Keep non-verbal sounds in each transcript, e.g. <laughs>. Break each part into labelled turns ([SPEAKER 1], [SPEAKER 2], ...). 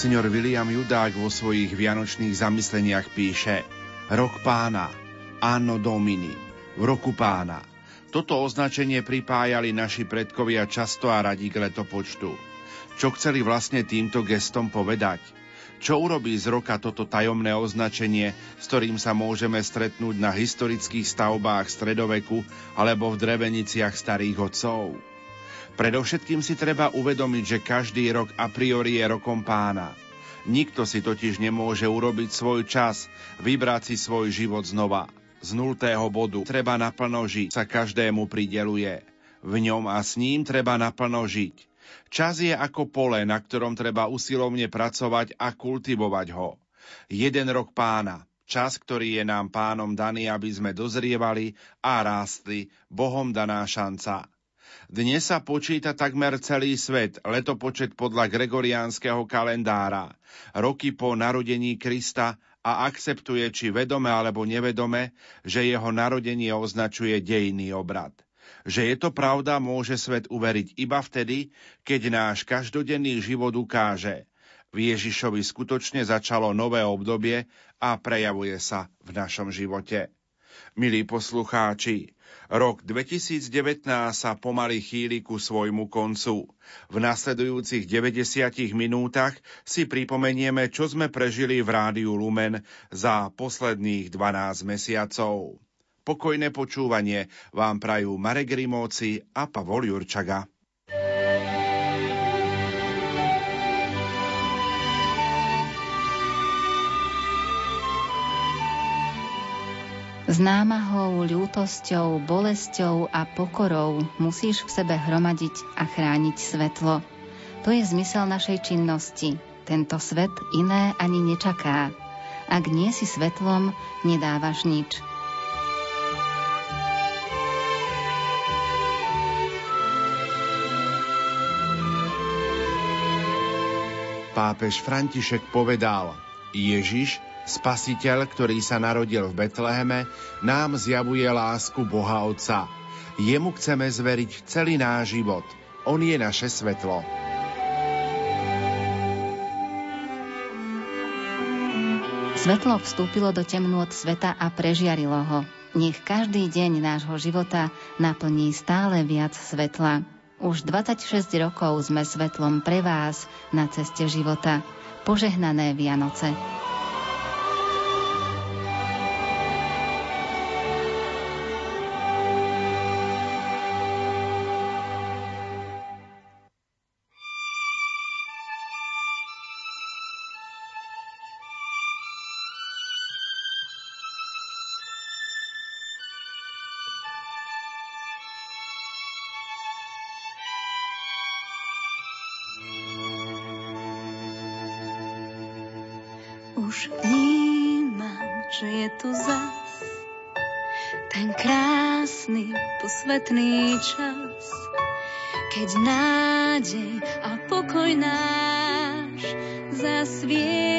[SPEAKER 1] Monsignor William Judák vo svojich vianočných zamysleniach píše Rok pána, Anno Domini, v roku pána. Toto označenie pripájali naši predkovia často a radí k letopočtu. Čo chceli vlastne týmto gestom povedať? Čo urobí z roka toto tajomné označenie, s ktorým sa môžeme stretnúť na historických stavbách stredoveku alebo v dreveniciach starých otcov? Predovšetkým si treba uvedomiť, že každý rok a priori je rokom pána. Nikto si totiž nemôže urobiť svoj čas, vybrať si svoj život znova. Z nultého bodu treba naplno žiť, sa každému prideluje. V ňom a s ním treba naplno žiť. Čas je ako pole, na ktorom treba usilovne pracovať a kultivovať ho. Jeden rok pána, čas, ktorý je nám pánom daný, aby sme dozrievali a rástli, Bohom daná šanca. Dnes sa počíta takmer celý svet, letopočet podľa gregoriánskeho kalendára, roky po narodení Krista a akceptuje, či vedome alebo nevedome, že jeho narodenie označuje dejný obrad. Že je to pravda, môže svet uveriť iba vtedy, keď náš každodenný život ukáže. V Ježišovi skutočne začalo nové obdobie a prejavuje sa v našom živote. Milí poslucháči, Rok 2019 sa pomaly chýli ku svojmu koncu. V nasledujúcich 90 minútach si pripomenieme, čo sme prežili v Rádiu Lumen za posledných 12 mesiacov. Pokojné počúvanie vám prajú Marek Rimóci a Pavol Jurčaga.
[SPEAKER 2] S námahou, ľútosťou, bolesťou a pokorou musíš v sebe hromadiť a chrániť svetlo. To je zmysel našej činnosti. Tento svet iné ani nečaká. Ak nie si svetlom, nedávaš nič.
[SPEAKER 1] Pápež František povedal, Ježiš Spasiteľ, ktorý sa narodil v Betleheme, nám zjavuje lásku Boha Otca. Jemu chceme zveriť celý náš život. On je naše svetlo.
[SPEAKER 2] Svetlo vstúpilo do temnôt sveta a prežiarilo ho. Nech každý deň nášho života naplní stále viac svetla. Už 26 rokov sme svetlom pre vás na ceste života. Požehnané Vianoce.
[SPEAKER 3] Čas, keď nádej a pokoj náš zasvietia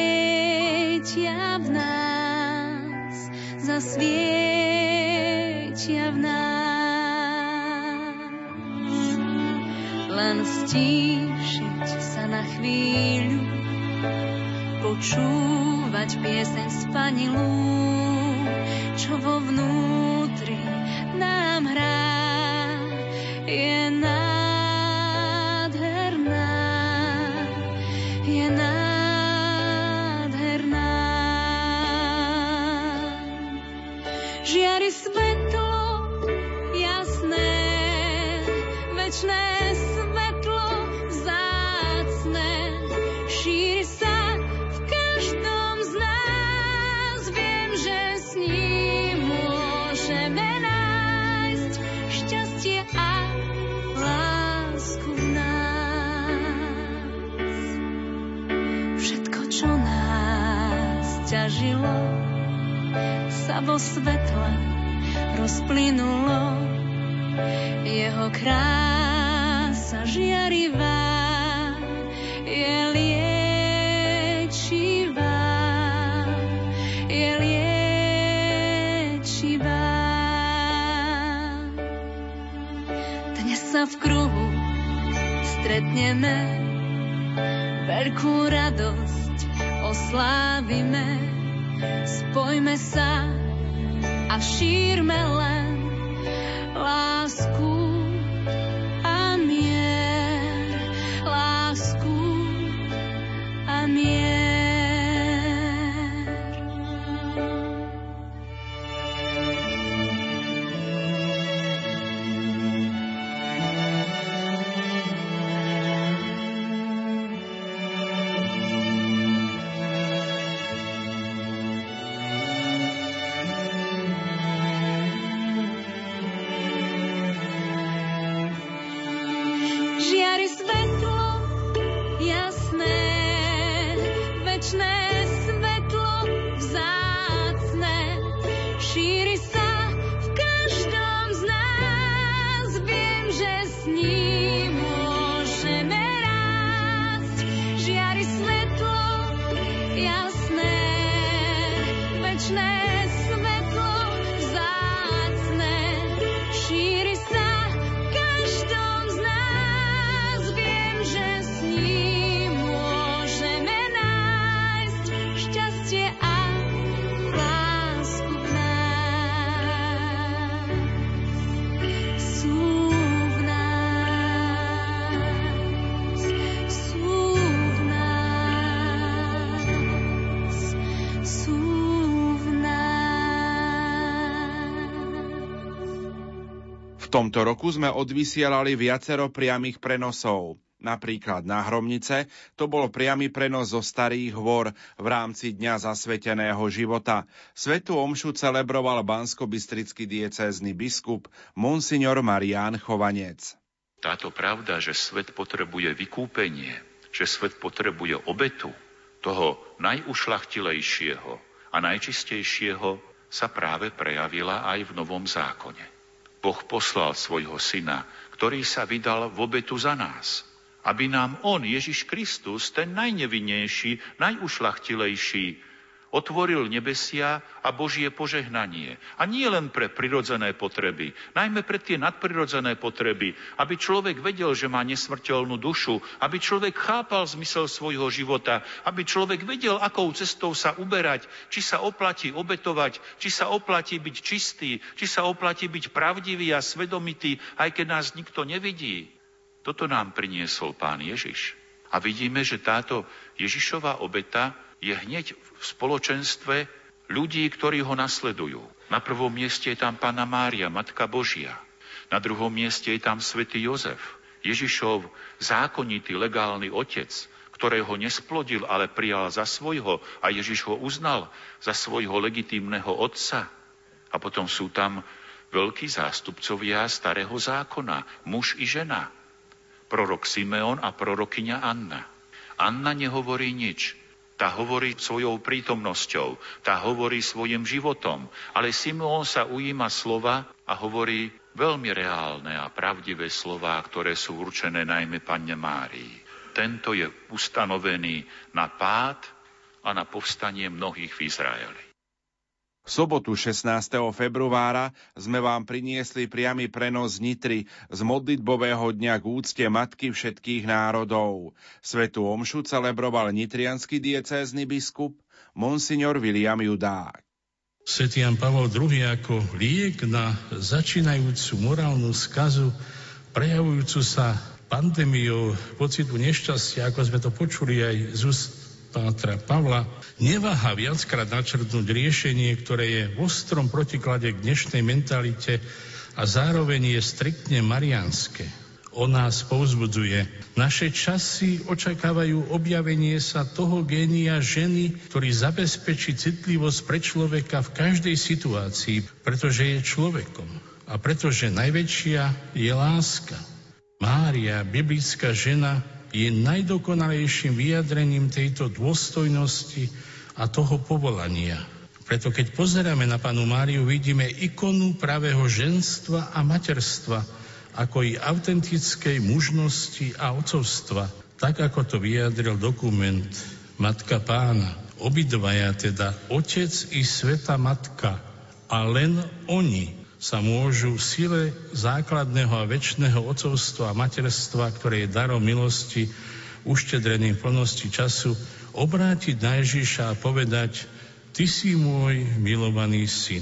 [SPEAKER 3] v nás, zasvietia v nás. Len stíšiť sa na chvíľu, počúvať pieseň spanilú, čo vo liečivá. Dnes sa v kruhu stretneme veľkú radosť oslávime. Spojme sa a šírme len
[SPEAKER 1] tomto roku sme odvysielali viacero priamých prenosov. Napríklad na Hromnice to bol priamy prenos zo Starých hôr v rámci Dňa zasveteného života. Svetu omšu celebroval bansko-bystrický diecézny biskup Monsignor Marián Chovanec.
[SPEAKER 4] Táto pravda, že svet potrebuje vykúpenie, že svet potrebuje obetu toho najušlachtilejšieho a najčistejšieho sa práve prejavila aj v Novom zákone. Boh poslal svojho syna, ktorý sa vydal v obetu za nás, aby nám on, Ježiš Kristus, ten najnevinnejší, najušlachtilejší, otvoril nebesia a Božie požehnanie. A nie len pre prirodzené potreby, najmä pre tie nadprirodzené potreby, aby človek vedel, že má nesmrteľnú dušu, aby človek chápal zmysel svojho života, aby človek vedel, akou cestou sa uberať, či sa oplatí obetovať, či sa oplatí byť čistý, či sa oplatí byť pravdivý a svedomitý, aj keď nás nikto nevidí. Toto nám priniesol pán Ježiš. A vidíme, že táto Ježišová obeta je hneď v spoločenstve ľudí, ktorí ho nasledujú. Na prvom mieste je tam Pána Mária, Matka Božia. Na druhom mieste je tam svätý Jozef, Ježišov zákonitý legálny otec, ktorého nesplodil, ale prijal za svojho a Ježiš ho uznal za svojho legitímneho otca. A potom sú tam veľkí zástupcovia starého zákona, muž i žena, prorok Simeon a prorokyňa Anna. Anna nehovorí nič, tá hovorí svojou prítomnosťou, tá hovorí svojim životom. Ale Simón sa ujíma slova a hovorí veľmi reálne a pravdivé slova, ktoré sú určené najmä Panne Márii. Tento je ustanovený na pád a na povstanie mnohých v Izraeli.
[SPEAKER 1] V sobotu 16. februára sme vám priniesli priamy prenos Nitry z modlitbového dňa k úcte Matky všetkých národov. Svetu Omšu celebroval nitrianský diecézny biskup Monsignor William Judák.
[SPEAKER 5] Svetý Jan Pavol II ako liek na začínajúcu morálnu skazu, prejavujúcu sa pandémiou pocitu nešťastia, ako sme to počuli aj z úst Pátra Pavla, neváha viackrát načrtnúť riešenie, ktoré je v ostrom protiklade k dnešnej mentalite a zároveň je striktne marianské. O nás povzbudzuje. Naše časy očakávajú objavenie sa toho génia ženy, ktorý zabezpečí citlivosť pre človeka v každej situácii, pretože je človekom. A pretože najväčšia je láska. Mária, biblická žena, je najdokonalejším vyjadrením tejto dôstojnosti a toho povolania. Preto keď pozeráme na panu Máriu, vidíme ikonu pravého ženstva a materstva, ako i autentickej mužnosti a otcovstva, tak ako to vyjadril dokument Matka pána. Obidvaja teda otec i sveta matka a len oni sa môžu v sile základného a väčšného ocovstva a materstva, ktoré je darom milosti, uštedrený plnosti času, obrátiť na Ježiša a povedať, Ty si môj milovaný syn.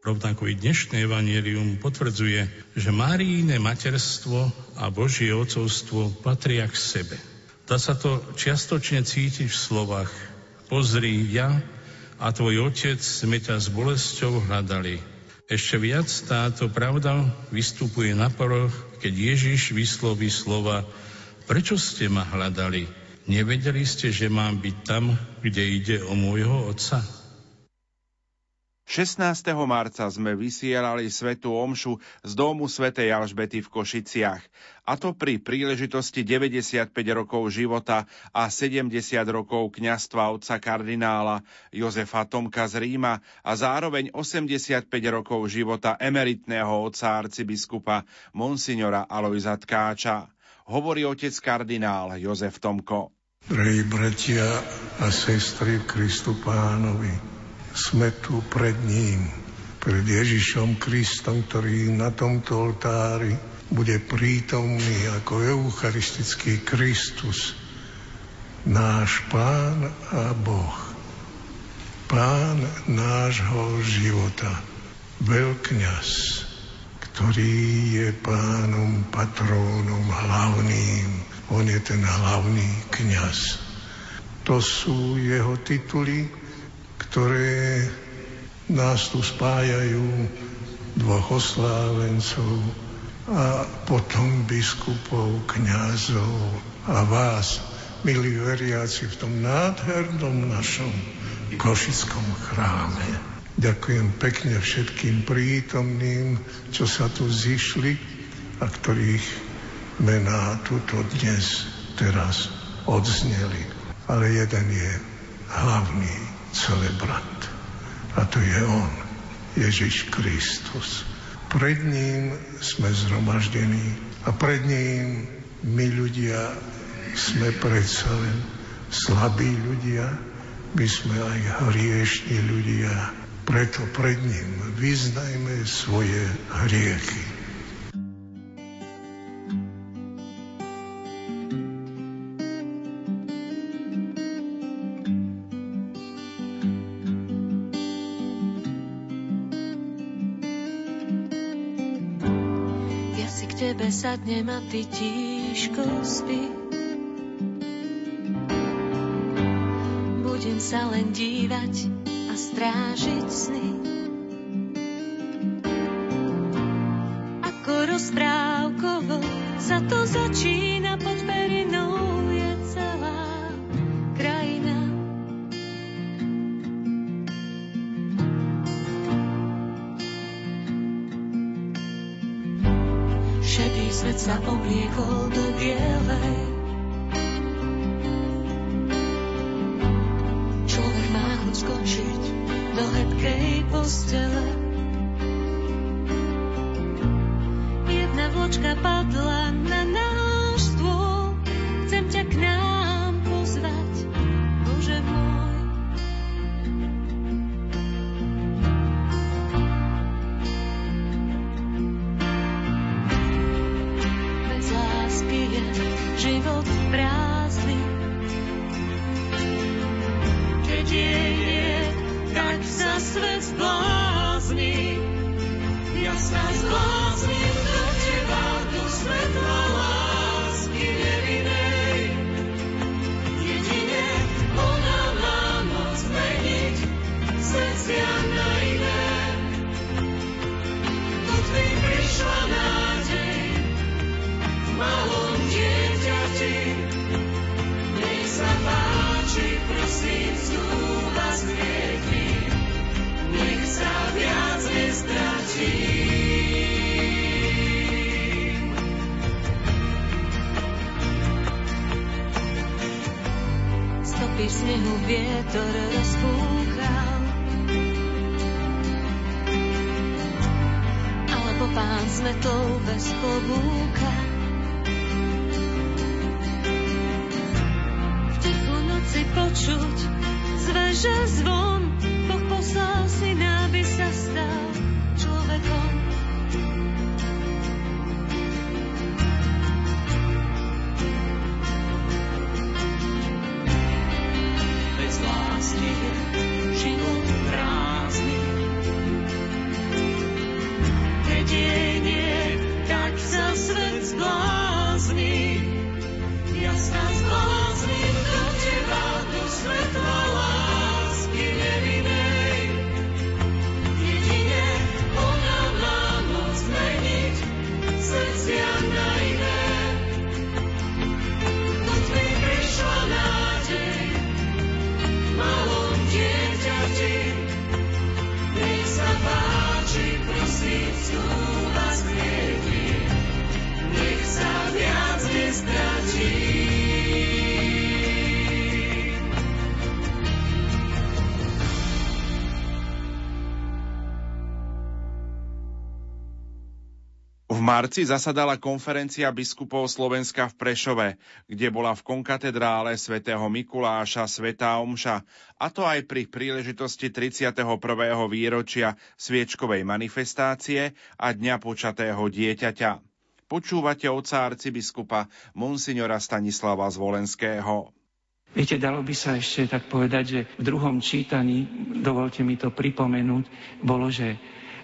[SPEAKER 5] Rovnako i dnešné evanielium potvrdzuje, že Máriine materstvo a Božie ocovstvo patria k sebe. Dá sa to čiastočne cítiť v slovách Pozri, ja a tvoj otec sme ťa s bolesťou hľadali. Ešte viac táto pravda vystupuje na poroch, keď Ježiš vysloví slova Prečo ste ma hľadali? Nevedeli ste, že mám byť tam, kde ide o môjho otca?
[SPEAKER 1] 16. marca sme vysielali Svetu Omšu z domu svätej Alžbety v Košiciach. A to pri príležitosti 95 rokov života a 70 rokov kňastva otca kardinála Jozefa Tomka z Ríma a zároveň 85 rokov života emeritného otca arcibiskupa Monsignora Alojza Tkáča. Hovorí otec kardinál Jozef Tomko.
[SPEAKER 6] Drahí bratia a sestry v Kristu Pánovi, sme tu pred ním, pred Ježišom Kristom, ktorý na tomto oltári bude prítomný ako eucharistický Kristus, náš Pán a Boh, Pán nášho života, veľkňaz, ktorý je pánom, patrónom, hlavným. On je ten hlavný kňaz. To sú jeho tituly, ktoré nás tu spájajú dvoch oslávencov a potom biskupov, kňazov a vás, milí veriaci, v tom nádhernom našom Košickom chráme. Ďakujem pekne všetkým prítomným, čo sa tu zišli a ktorých mená tuto dnes, teraz odzneli. Ale jeden je hlavný celebrant. A to je On, Ježiš Kristus. Pred ním sme zhromaždení a pred ním my ľudia sme predsa len slabí ľudia, my sme aj hriešni ľudia. Preto pred ním vyznajme svoje hriechy.
[SPEAKER 3] Sadnem a ty tížko spí. Budem sa len dívať a strážiť sny. Ako rozprávkovo sa to začína sa obliekol do bielej. Človek má chuť skočiť do hebkej postele. Jedna vločka padla na náš
[SPEAKER 1] marci zasadala konferencia biskupov Slovenska v Prešove, kde bola v konkatedrále svätého Mikuláša Svetá Omša, a to aj pri príležitosti 31. výročia sviečkovej manifestácie a Dňa počatého dieťaťa. Počúvate oca arcibiskupa Monsignora Stanislava Zvolenského.
[SPEAKER 7] Viete, dalo by sa ešte tak povedať, že v druhom čítaní, dovolte mi to pripomenúť, bolo, že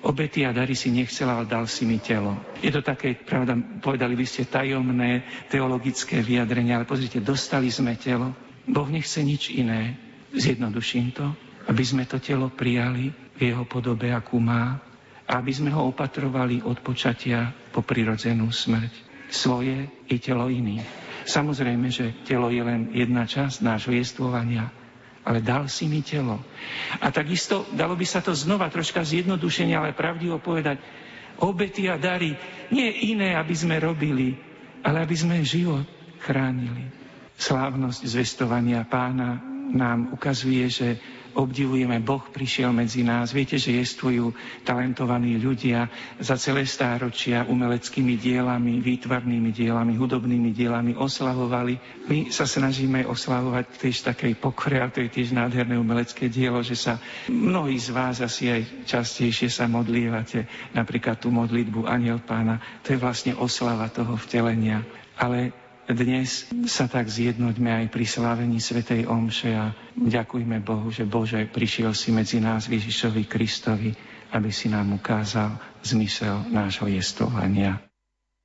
[SPEAKER 7] obety a dary si nechcel, ale dal si mi telo. Je to také, pravda, povedali by ste tajomné teologické vyjadrenie, ale pozrite, dostali sme telo. Boh nechce nič iné. Zjednoduším to, aby sme to telo prijali v jeho podobe, akú má, a aby sme ho opatrovali od počatia po prirodzenú smrť. Svoje i telo iných. Samozrejme, že telo je len jedna časť nášho jestvovania, ale dal si mi telo. A takisto dalo by sa to znova troška zjednodušenie, ale pravdivo povedať, obety a dary nie iné, aby sme robili, ale aby sme život chránili. Slávnosť zvestovania pána nám ukazuje, že obdivujeme, Boh prišiel medzi nás. Viete, že jestvujú talentovaní ľudia za celé stáročia umeleckými dielami, výtvarnými dielami, hudobnými dielami oslavovali. My sa snažíme oslavovať tiež takej pokore, a to je tiež nádherné umelecké dielo, že sa mnohí z vás asi aj častejšie sa modlívate, napríklad tú modlitbu Aniel Pána. To je vlastne oslava toho vtelenia. Ale dnes sa tak zjednoďme aj pri slávení Svetej Omše a ďakujme Bohu, že Bože prišiel si medzi nás Ježišovi Kristovi, aby si nám ukázal zmysel nášho jestovania.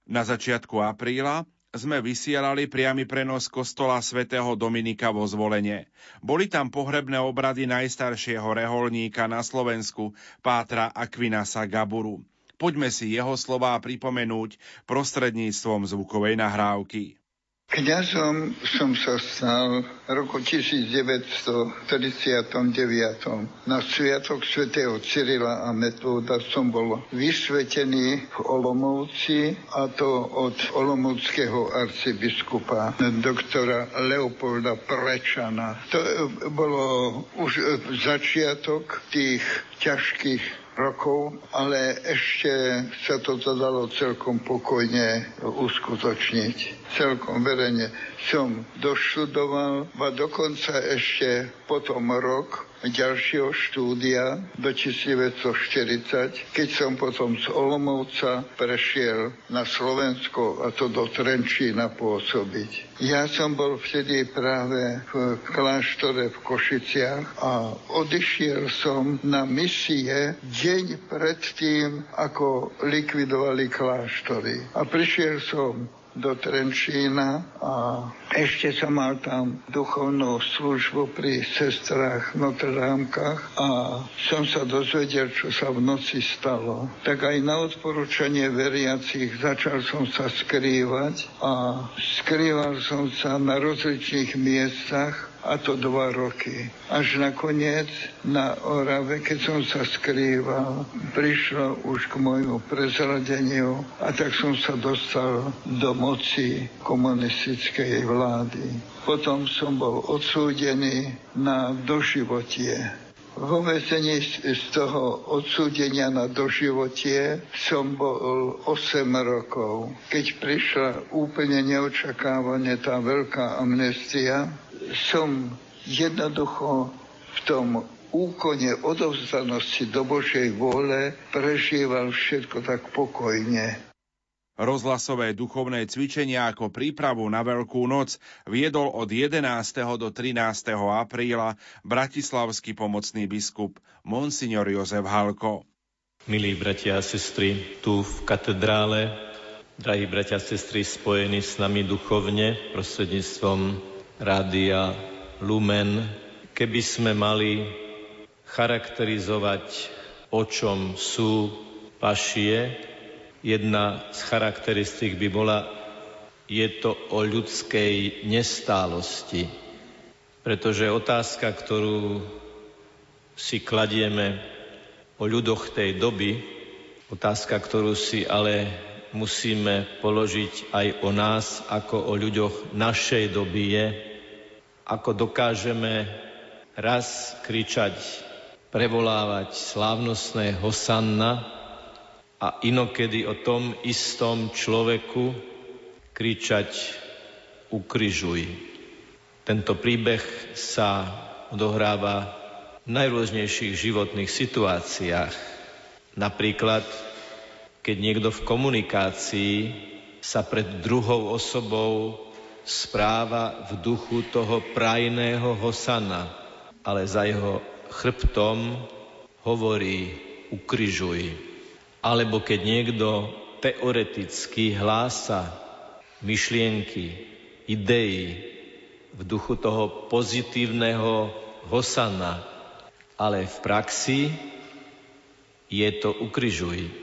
[SPEAKER 1] Na začiatku apríla sme vysielali priamy prenos kostola svätého Dominika vo zvolenie. Boli tam pohrebné obrady najstaršieho reholníka na Slovensku, Pátra Aquinasa Gaburu. Poďme si jeho slová pripomenúť prostredníctvom zvukovej nahrávky.
[SPEAKER 8] Kňazom som sa stal roku 1939. Na sviatok svätého Cyrila a Metóda som bol vysvetený v Olomouci a to od olomouckého arcibiskupa doktora Leopolda Prečana. To bolo už začiatok tých ťažkých rokov, ale ešte sa to dalo celkom pokojne uskutočniť. Celkom verejne som doštudoval a dokonca ešte potom rok ďalšieho štúdia do 1940, keď som potom z Olomouca prešiel na Slovensko a to do Trenčína pôsobiť. Ja som bol vtedy práve v kláštore v Košiciach a odišiel som na misie deň pred tým, ako likvidovali kláštory. A prišiel som do Trenčína a ešte som mal tam duchovnú službu pri sestrách Notre Dámkach a som sa dozvedel, čo sa v noci stalo. Tak aj na odporúčanie veriacich začal som sa skrývať a skrýval som sa na rozličných miestach a to dva roky. Až nakoniec na Orave, keď som sa skrýval, prišlo už k môjmu prezradeniu a tak som sa dostal do moci komunistickej vlády. Potom som bol odsúdený na doživotie. Vo vezení z toho odsúdenia na doživotie som bol 8 rokov. Keď prišla úplne neočakávane tá veľká amnestia, som jednoducho v tom úkone odovzdanosti do Božej vôle prežíval všetko tak pokojne.
[SPEAKER 1] Rozhlasové duchovné cvičenia ako prípravu na Veľkú noc viedol od 11. do 13. apríla bratislavský pomocný biskup Monsignor Jozef Halko.
[SPEAKER 9] Milí bratia a sestry, tu v katedrále, drahí bratia a sestry spojení s nami duchovne prostredníctvom Rádia Lumen, keby sme mali charakterizovať, o čom sú pašie, jedna z charakteristik by bola, je to o ľudskej nestálosti. Pretože otázka, ktorú si kladieme o ľudoch tej doby, otázka, ktorú si ale musíme položiť aj o nás, ako o ľuďoch našej doby je, ako dokážeme raz kričať, prevolávať slávnostné hosanna a inokedy o tom istom človeku kričať ukryžuj. Tento príbeh sa odohráva v najrôznejších životných situáciách. Napríklad, keď niekto v komunikácii sa pred druhou osobou správa v duchu toho prajného Hosana, ale za jeho chrbtom hovorí ukryžuj. Alebo keď niekto teoreticky hlása myšlienky, idei v duchu toho pozitívneho Hosana, ale v praxi je to ukryžuj.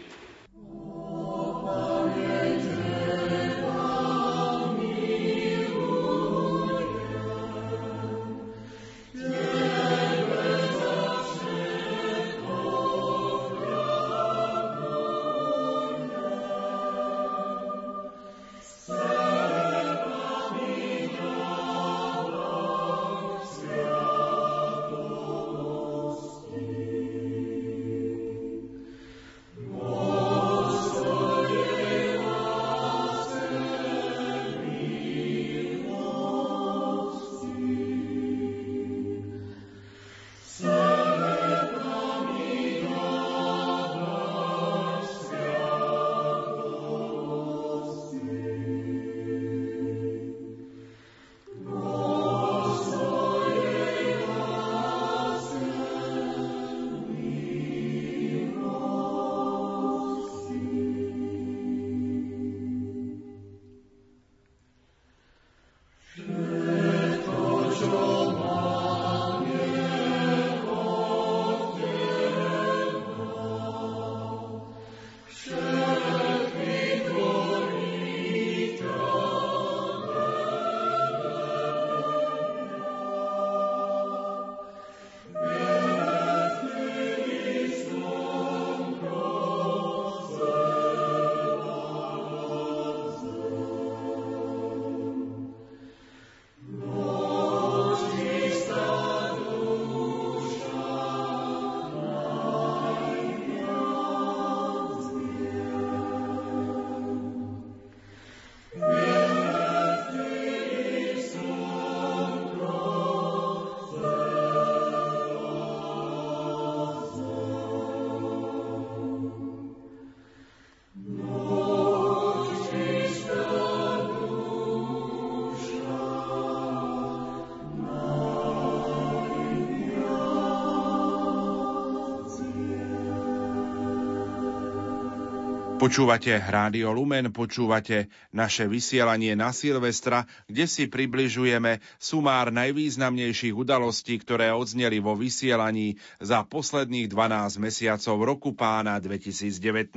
[SPEAKER 1] Počúvate Rádio Lumen, počúvate naše vysielanie na Silvestra, kde si približujeme sumár najvýznamnejších udalostí, ktoré odzneli vo vysielaní za posledných 12 mesiacov roku pána 2019.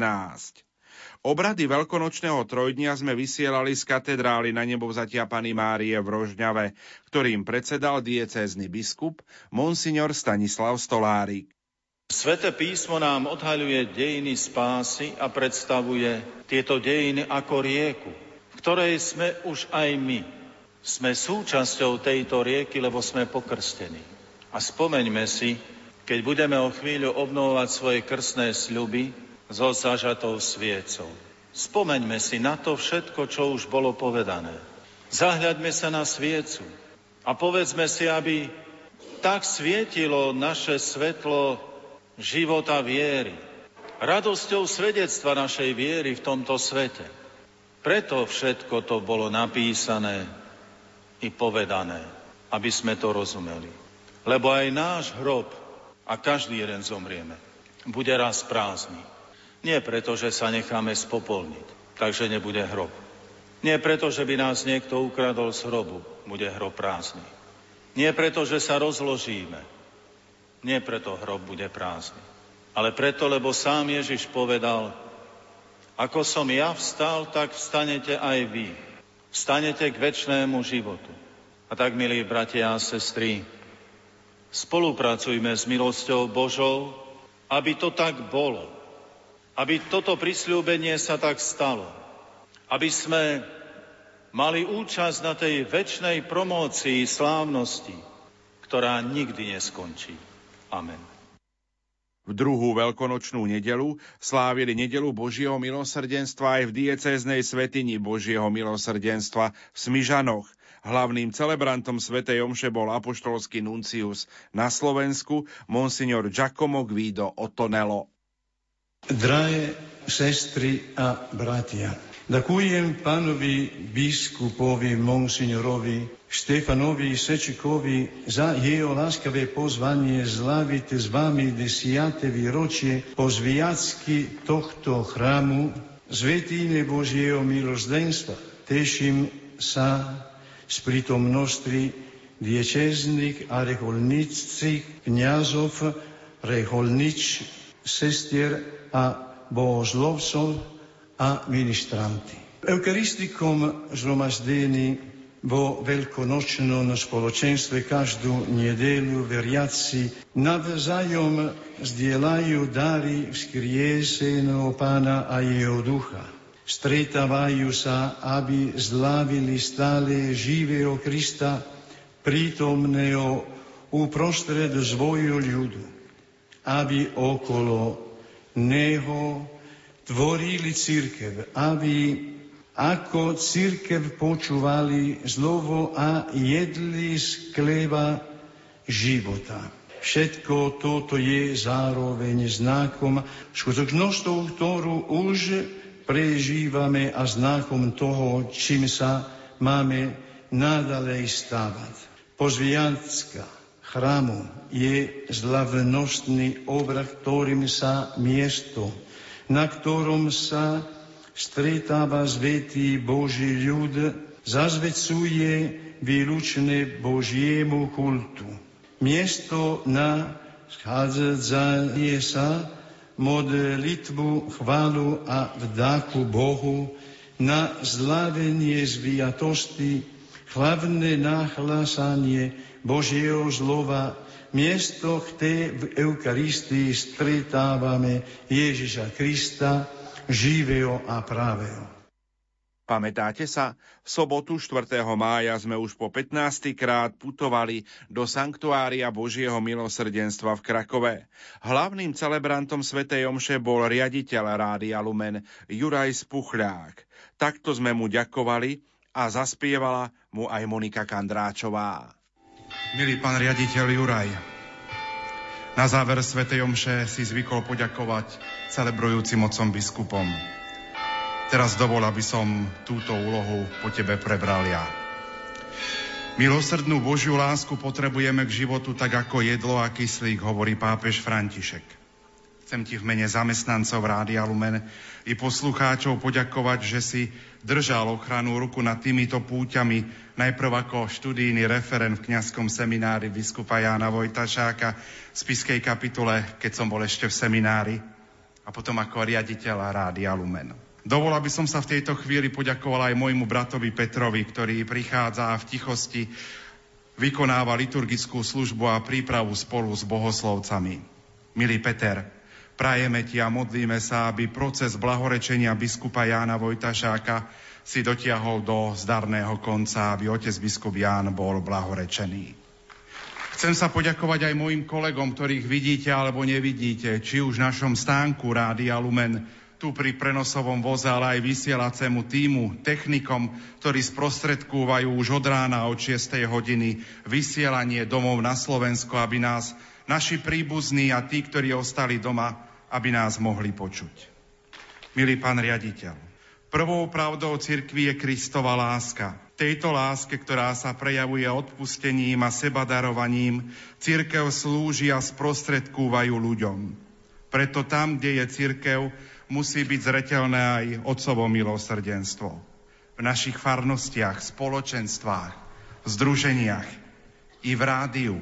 [SPEAKER 1] Obrady veľkonočného trojdnia sme vysielali z katedrály na nebovzatia Pany Márie v Rožňave, ktorým predsedal diecézny biskup Monsignor Stanislav Stolárik.
[SPEAKER 10] Svete písmo nám odhaľuje dejiny spásy a predstavuje tieto dejiny ako rieku, v ktorej sme už aj my. Sme súčasťou tejto rieky, lebo sme pokrstení. A spomeňme si, keď budeme o chvíľu obnovovať svoje krstné sľuby so zažatou sviecou. Spomeňme si na to všetko, čo už bolo povedané. Zahľadme sa na sviecu a povedzme si, aby tak svietilo naše svetlo života viery, radosťou svedectva našej viery v tomto svete. Preto všetko to bolo napísané i povedané, aby sme to rozumeli. Lebo aj náš hrob, a každý jeden zomrieme, bude raz prázdny. Nie preto, že sa necháme spopolniť, takže nebude hrob. Nie preto, že by nás niekto ukradol z hrobu, bude hrob prázdny. Nie preto, že sa rozložíme, nie preto hrob bude prázdny, ale preto, lebo sám Ježiš povedal, ako som ja vstal, tak vstanete aj vy. Vstanete k väčšnému životu. A tak, milí bratia a sestry, spolupracujme s milosťou Božou, aby to tak bolo. Aby toto prisľúbenie sa tak stalo. Aby sme mali účasť na tej väčšnej promócii slávnosti, ktorá nikdy neskončí. Amen.
[SPEAKER 11] V druhú veľkonočnú nedelu slávili nedelu Božieho milosrdenstva aj v diecéznej svetini Božieho milosrdenstva v Smižanoch. Hlavným celebrantom svätej Omše bol apoštolský nuncius na Slovensku, monsignor Giacomo Guido Otonello.
[SPEAKER 12] Drahé sestry a bratia, Ďakujem pánovi biskupovi, monsignorovi Štefanovi Sečikovi za jeho láskavé pozvanie zláviť s vami desiate výročie po zviacky tohto chrámu Svetine Božieho milosdenstva. Teším sa z prítomnosti diečezných a reholnických kniazov, reholnič, sestier a bohoslovcov, a ministranti. V eucharistickom zhromaždení vo veľkonočnom spoločenstve každú nedelu veriaci navzájom zdieľajú dary vzkrieseného pána a jeho ducha. Stretávajú sa, aby zlávili stále živého Krista, prítomného uprostred svojho ľudu, aby okolo Neho tvorili církev, aby ako církev počúvali slovo a jedli z kleba života. Všetko toto je zároveň znakom, skutočnosťou, ktorú už prežívame a znakom toho, čím sa máme nadalej stávať. Pozviacka chrámu je slavnostný obrad, ktorým sa miesto na ktorom sa stretáva svetý Boží ľud, zazvecuje výlučne Božiemu kultu. Miesto na schádzanie sa, modlitbu, chválu a vdáku Bohu, na zlávenie zviatosti, hlavné nahlásanie Božieho zlova miesto, kde v Eucharistii stretávame Ježiša Krista, živého a pravého.
[SPEAKER 11] Pamätáte sa? V sobotu 4. mája sme už po 15. krát putovali do Sanktuária Božieho milosrdenstva v Krakove. Hlavným celebrantom Svetej Omše bol riaditeľ Rádia Lumen Juraj Spuchľák. Takto sme mu ďakovali a zaspievala mu aj Monika Kandráčová.
[SPEAKER 1] Milý pán riaditeľ Juraj, na záver Svetej Omše si zvykol poďakovať celebrujúcim mocom biskupom. Teraz dovol, aby som túto úlohu po tebe prebral ja. Milosrdnú Božiu lásku potrebujeme k životu tak ako jedlo a kyslík, hovorí pápež František. Chcem ti v mene zamestnancov Rádia Lumen i poslucháčov poďakovať, že si držal ochranu ruku nad týmito púťami, najprv ako študijný referent v kňazskom seminári biskupa Jána Vojtašáka v Spiskej kapitule, keď som bol ešte v seminári, a potom ako riaditeľ Rádia Lumen. Dovol, aby som sa v tejto chvíli poďakoval aj môjmu bratovi Petrovi, ktorý prichádza v tichosti vykonáva liturgickú službu a prípravu spolu s bohoslovcami. Milý Peter, Prajeme ti a modlíme sa, aby proces blahorečenia biskupa Jána Vojtašáka si dotiahol do zdarného konca, aby otec biskup Ján bol blahorečený. Chcem sa poďakovať aj mojim kolegom, ktorých vidíte alebo nevidíte, či už v našom stánku Rádia Lumen, tu pri prenosovom voze, ale aj vysielacému týmu, technikom, ktorí sprostredkúvajú už od rána od 6. hodiny vysielanie domov na Slovensko, aby nás naši príbuzní a tí, ktorí ostali doma, aby nás mohli počuť. Milý pán riaditeľ, prvou pravdou cirkvi je Kristova láska. Tejto láske, ktorá sa prejavuje odpustením a sebadarovaním, cirkev slúži a sprostredkúvajú ľuďom. Preto tam, kde je cirkev, musí byť zretelné aj Otcovo milosrdenstvo. V našich farnostiach, spoločenstvách, združeniach i v rádiu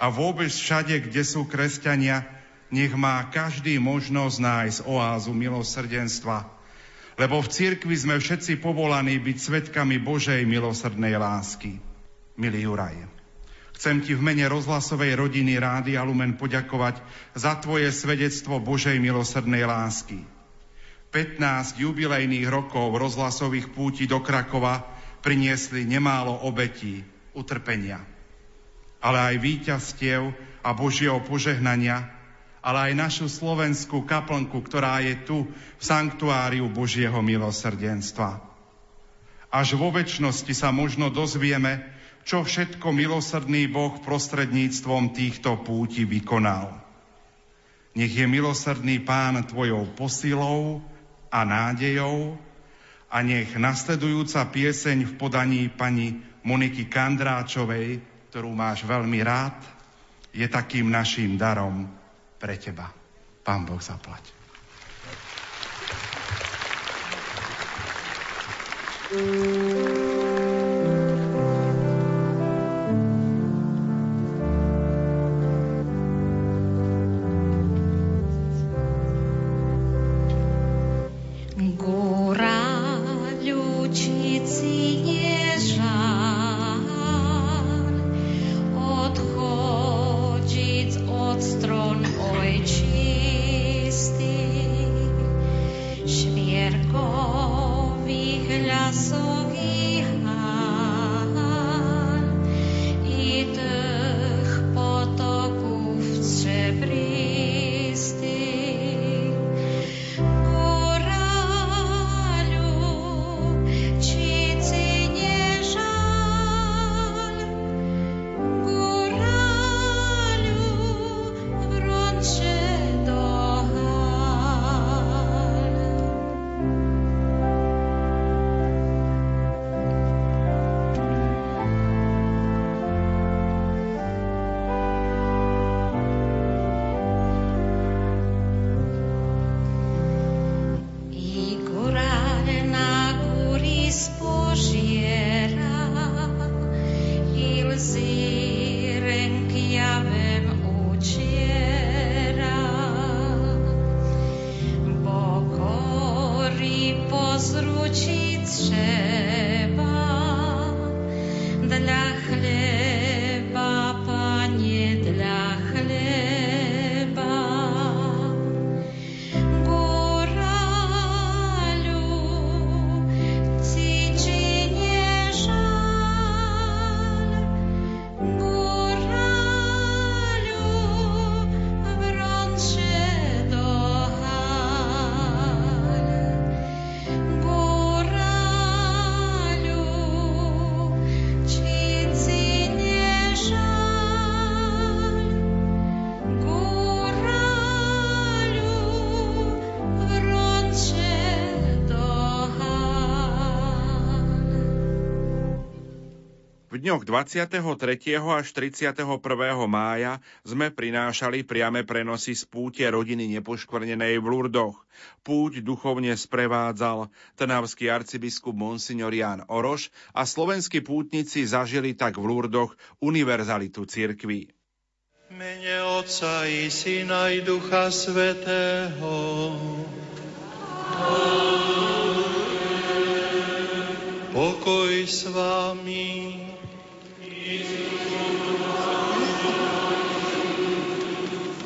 [SPEAKER 1] a vôbec všade, kde sú kresťania, nech má každý možnosť nájsť oázu milosrdenstva. Lebo v cirkvi sme všetci povolaní byť svetkami Božej milosrdnej lásky. Milý Juraj, chcem ti v mene rozhlasovej rodiny Rády Lumen poďakovať za tvoje svedectvo Božej milosrdnej lásky. 15 jubilejných rokov rozhlasových púti do Krakova priniesli nemálo obetí, utrpenia, ale aj víťazstiev a Božieho požehnania,
[SPEAKER 13] ale aj našu slovenskú kaplnku, ktorá je tu v sanktuáriu Božieho milosrdenstva. Až vo väčšnosti sa možno dozvieme, čo všetko milosrdný Boh prostredníctvom týchto púti vykonal. Nech je milosrdný Pán tvojou posilou a nádejou a nech nasledujúca pieseň v podaní pani Moniky Kandráčovej, ktorú máš veľmi rád, je takým naším darom pre teba. Pán Boh zaplať. thank
[SPEAKER 1] dňoch 23. až 31. mája sme prinášali priame prenosy z púte rodiny nepoškvrnenej v Lurdoch. Púť duchovne sprevádzal trnavský arcibiskup Monsignor Jan Oroš a slovenskí pútnici zažili tak v Lurdoch univerzalitu cirkví.
[SPEAKER 14] Mene Otca i Syna i Ducha Svetého. Pokoj s vami.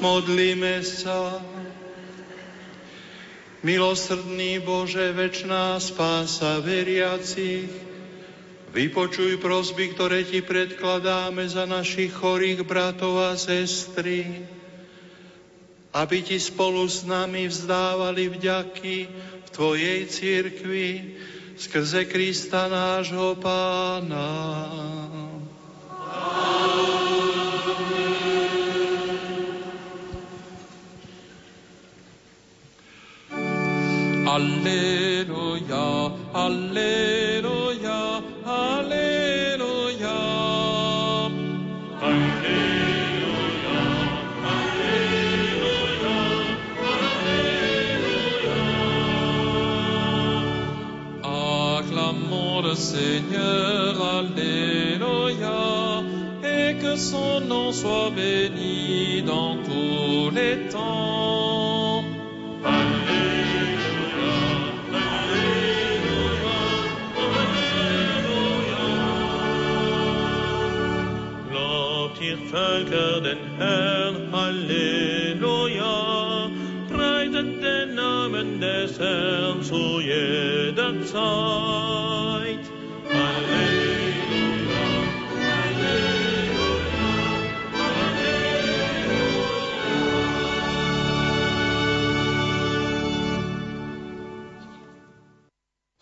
[SPEAKER 14] Modlíme sa. Milosrdný Bože, večná spása veriacich, vypočuj prosby, ktoré Ti predkladáme za našich chorých bratov a sestry, aby Ti spolu s nami vzdávali vďaky v Tvojej církvi skrze Krista nášho Pána.
[SPEAKER 15] Alleluia, Alleluia, Alleluia. Alleluia, Alleluia, Alleluia. Acclamons le Seigneur, Alléluia, et son nom soit béni dans tous les temps.
[SPEAKER 14] Völker den Herrn, Halleluja. Preiset den Namen des Herrn zu jeder Zeit.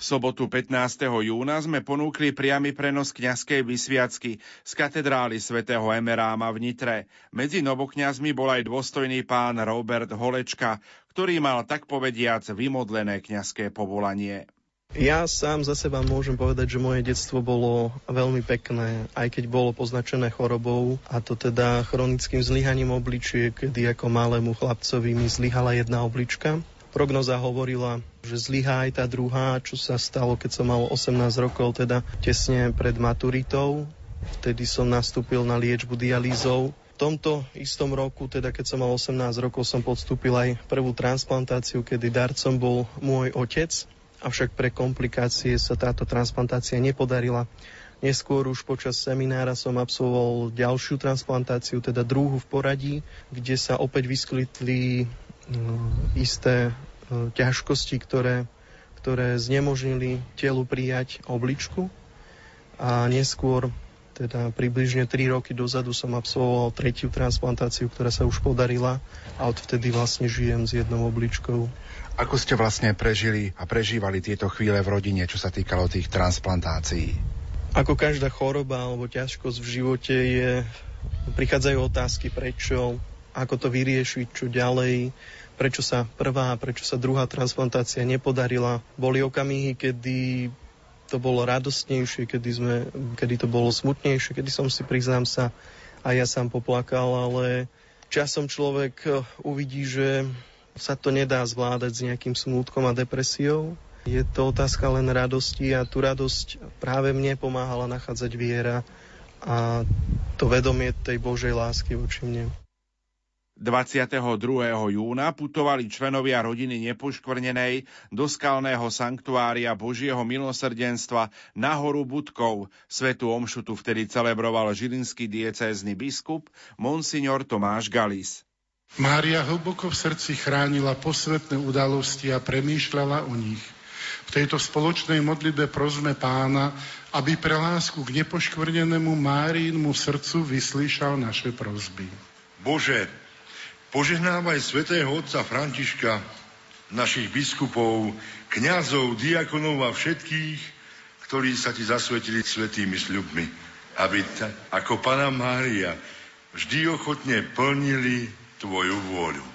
[SPEAKER 1] Sobotu 15. júna sme ponúkli priamy prenos kňazskej vysviacky z katedrály svätého Emeráma v Nitre. Medzi novokňazmi bol aj dôstojný pán Robert Holečka, ktorý mal tak povediac vymodlené kňazské povolanie.
[SPEAKER 16] Ja sám za seba môžem povedať, že moje detstvo bolo veľmi pekné, aj keď bolo poznačené chorobou, a to teda chronickým zlyhaním obličiek, kedy ako malému chlapcovi mi zlyhala jedna oblička. Prognoza hovorila, že zlyhá aj tá druhá, čo sa stalo, keď som mal 18 rokov, teda tesne pred maturitou. Vtedy som nastúpil na liečbu dialýzou. V tomto istom roku, teda keď som mal 18 rokov, som podstúpil aj prvú transplantáciu, kedy darcom bol môj otec, avšak pre komplikácie sa táto transplantácia nepodarila. Neskôr už počas seminára som absolvoval ďalšiu transplantáciu, teda druhú v poradí, kde sa opäť vyskytli Mm, isté ťažkosti, ktoré, ktoré znemožnili telu prijať obličku a neskôr teda približne 3 roky dozadu som absolvoval tretiu transplantáciu, ktorá sa už podarila a odvtedy vlastne žijem s jednou obličkou.
[SPEAKER 1] Ako ste vlastne prežili a prežívali tieto chvíle v rodine, čo sa týkalo tých transplantácií?
[SPEAKER 16] Ako každá choroba alebo ťažkosť v živote je, prichádzajú otázky prečo, ako to vyriešiť, čo ďalej, prečo sa prvá, prečo sa druhá transplantácia nepodarila. Boli okamihy, kedy to bolo radostnejšie, kedy, sme, kedy to bolo smutnejšie, kedy som si, priznám sa, a ja sám poplakal, ale časom človek eh, uvidí, že sa to nedá zvládať s nejakým smútkom a depresiou. Je to otázka len radosti a tú radosť práve mne pomáhala nachádzať viera a to vedomie tej Božej lásky voči mne.
[SPEAKER 1] 22. júna putovali členovia rodiny nepoškvrnenej do skalného sanktuária Božieho milosrdenstva na horu Budkov. Svetu omšu tu vtedy celebroval žilinský diecézny biskup Monsignor Tomáš Galis.
[SPEAKER 17] Mária hlboko v srdci chránila posvetné udalosti a premýšľala o nich. V tejto spoločnej modlitbe prosme pána, aby pre lásku k nepoškvrnenému Márínmu srdcu vyslýšal naše prosby.
[SPEAKER 18] Bože, Požehnávaj svätého otca Františka, našich biskupov, kňazov, diakonov a všetkých, ktorí sa ti zasvetili svetými sľubmi, aby ta, ako Pana Mária vždy ochotne plnili Tvoju vôľu.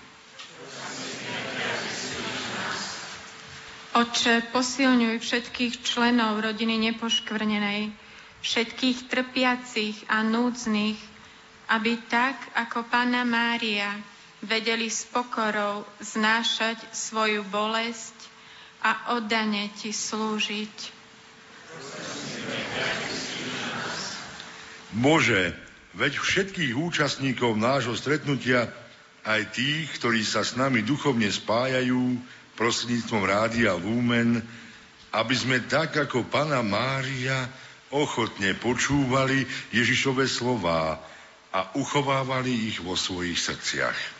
[SPEAKER 19] Oče, posilňuj všetkých členov rodiny nepoškvrnenej, všetkých trpiacich a núdznych, aby tak, ako Pana Mária vedeli s pokorou znášať svoju bolesť a oddane Ti slúžiť.
[SPEAKER 18] Bože, veď všetkých účastníkov nášho stretnutia, aj tých, ktorí sa s nami duchovne spájajú prostredníctvom Rádia Lumen, aby sme tak ako Pana Mária ochotne počúvali Ježišove slová a uchovávali ich vo svojich srdciach.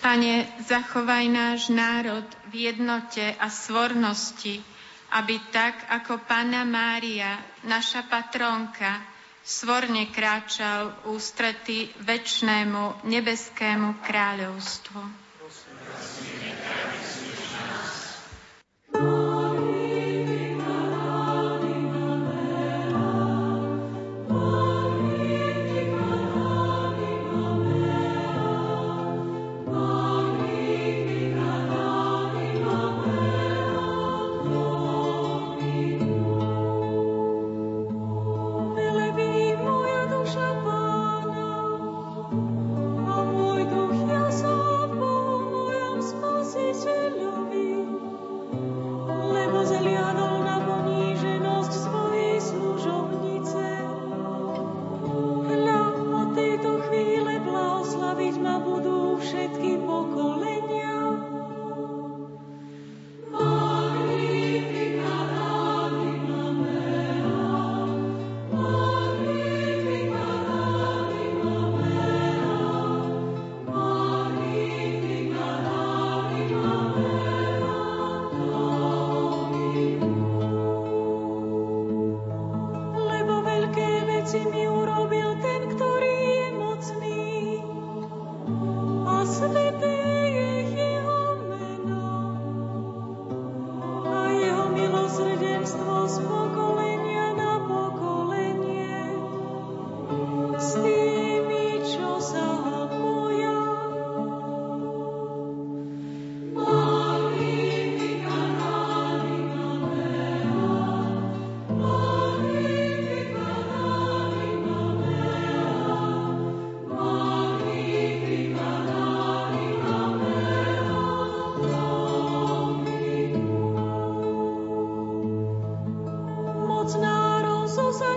[SPEAKER 19] Pane, zachovaj náš národ v jednote a svornosti, aby tak, ako Pána Mária, naša patronka, svorne kráčal ústrety väčšnému nebeskému kráľovstvu.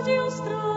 [SPEAKER 1] Deus os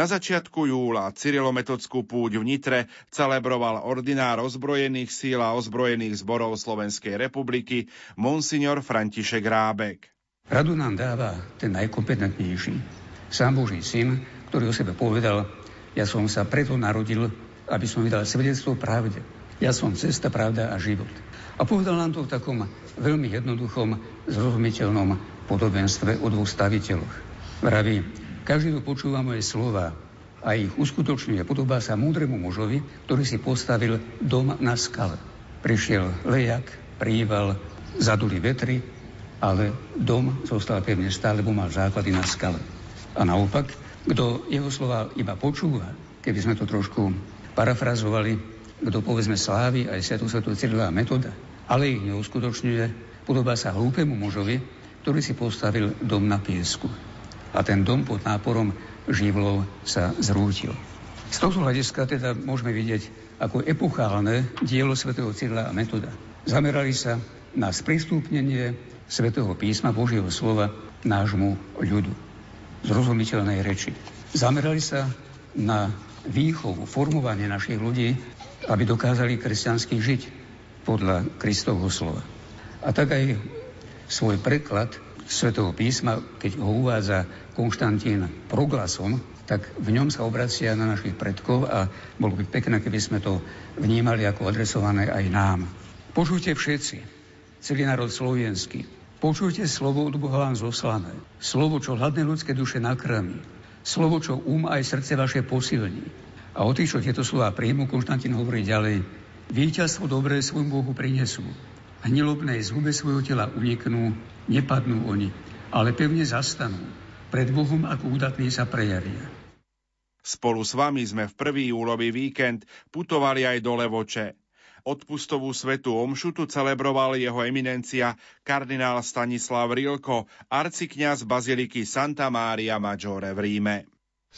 [SPEAKER 1] Na začiatku júla Cyrilometodskú púť v Nitre celebroval ordinár ozbrojených síl a ozbrojených zborov Slovenskej republiky Monsignor František Rábek.
[SPEAKER 20] Radu nám dáva ten najkompetentnejší, sám Boží syn, ktorý o sebe povedal, ja som sa preto narodil, aby som vydal svedectvo pravde. Ja som cesta, pravda a život. A povedal nám to v takom veľmi jednoduchom, zrozumiteľnom podobenstve o dvoch staviteľoch. Vraví, každý, kto počúva moje slova a ich uskutočňuje, podobá sa múdremu mužovi, ktorý si postavil dom na skale. Prišiel lejak, príval, zaduli vetry, ale dom zostal pevne stále, lebo mal základy na skale. A naopak, kto jeho slova iba počúva, keby sme to trošku parafrazovali, kto povedzme slávy aj Svetu Svetu Cyrila metoda, ale ich neuskutočňuje, podobá sa hlúpemu mužovi, ktorý si postavil dom na piesku a ten dom pod náporom živlov sa zrútil. Z tohto hľadiska teda môžeme vidieť ako epochálne dielo svätého Cyrila a Metoda. Zamerali sa na sprístupnenie svätého písma Božieho slova nášmu ľudu. Zrozumiteľnej reči. Zamerali sa na výchovu, formovanie našich ľudí, aby dokázali kresťansky žiť podľa Kristovho slova. A tak aj svoj preklad svetého písma, keď ho uvádza Konštantín proglasom, tak v ňom sa obracia na našich predkov a bolo by pekné, keby sme to vnímali ako adresované aj nám. Počujte všetci, celý národ slovenský, počujte slovo od Boha vám zoslané, slovo, čo hladné ľudské duše nakrmi, slovo, čo um aj srdce vaše posilní. A o tých, čo tieto slova príjmu, Konštantín hovorí ďalej, víťazstvo dobré svojmu Bohu prinesú a zhube svojho tela uniknú, nepadnú oni, ale pevne zastanú. Pred Bohom ako údatní sa prejavia.
[SPEAKER 1] Spolu s vami sme v prvý júlový víkend putovali aj do Levoče. Odpustovú svetu omšu tu celebroval jeho eminencia kardinál Stanislav Rilko, arcikňaz baziliky Santa Mária Maggiore v Ríme.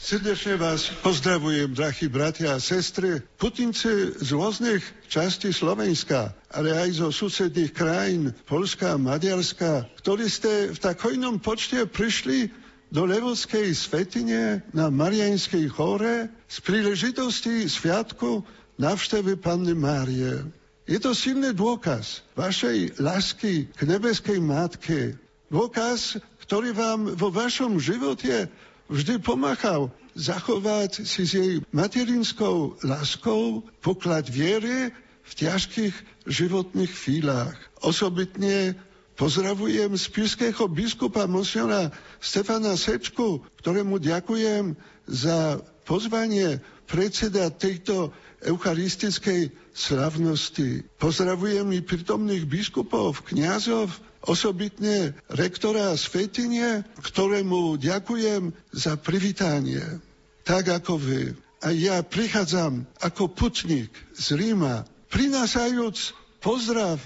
[SPEAKER 21] Srdečne vás pozdravujem, drahí bratia a sestry, putinci z rôznych častí Slovenska, ale aj zo susedných krajín, Polska Maďarska, ktorí ste v tak hojnom počte prišli do Levovskej svetine na Marianskej chore z príležitosti sviatku navštevy Panny Márie. Je to silný dôkaz vašej lásky k nebeskej matke. Dôkaz, ktorý vám vo vašom živote vždy pomáhal zachovať si s jej materinskou láskou poklad viery v ťažkých životných chvíľach. Osobitne pozdravujem spiského biskupa monsiora Stefana Sečku, ktorému ďakujem za pozvanie predseda tejto eucharistickej slavnosti. Pozdravujem i prítomných biskupov, kňazov, osobitne rektora Svetine, ktorému ďakujem za privítanie. Tak ako vy. A ja prichádzam ako putník z Ríma, prinášajúc pozdrav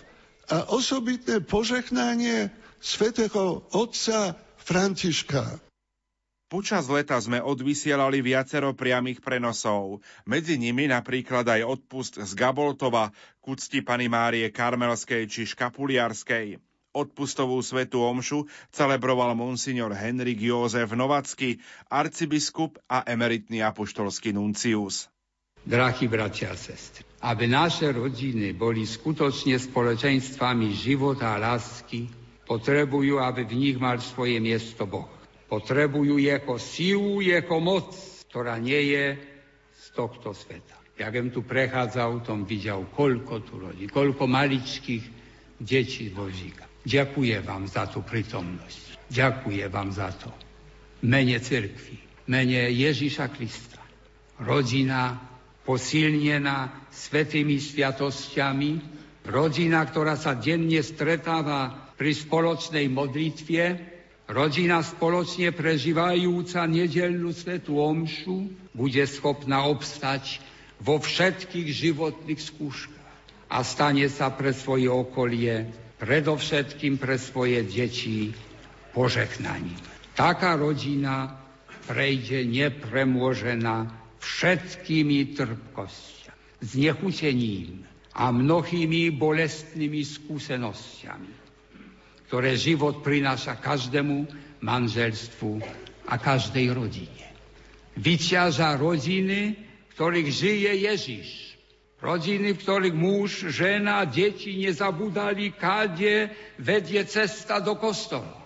[SPEAKER 21] a osobitné požehnanie svätého otca Františka.
[SPEAKER 1] Počas leta sme odvysielali viacero priamých prenosov, medzi nimi napríklad aj odpust z Gaboltova k úcti Pany Márie Karmelskej či Škapuliarskej. Odpustovú svetu omšu celebroval monsignor Henrik Józef Novacký, arcibiskup a emeritný apoštolský nuncius.
[SPEAKER 22] Drahí bratia a sestry, aby naše rodziny boli skutočne spoločenstvami života a lásky, potrebujú, aby v nich mal svoje miesto Boh. Potrebujú jeho silu, jeho moc, ktorá nie je z tohto sveta. Jak som tu prechádzal, tom videl, koľko tu rodí, koľko maličkých detí Božíka. Ďakujem vám za tú prítomnosť. Ďakujem vám za to. Mene cirkvi, mene Ježíša Krista. Rodina posilnená svetými sviatosťami, rodina, ktorá sa denne stretáva pri spoločnej modlitve, Rodina spoločne prežívajúca nedelnú svetú omšu bude schopná obstať vo všetkých životných skúškach a stane sa pre svoje okolie, predovšetkým pre svoje deti, požehnaním. Taká rodina prejde nepremôžená všetkými trpkosťami, znechutením a mnohými bolestnými skúsenosťami ktoré život prináša každému manželstvu a každej rodine. Vyťaža rodiny, ktorých žije Ježiš. Rodiny, v ktorých muž, žena, deti nezabudali, kade vedie cesta do kostola.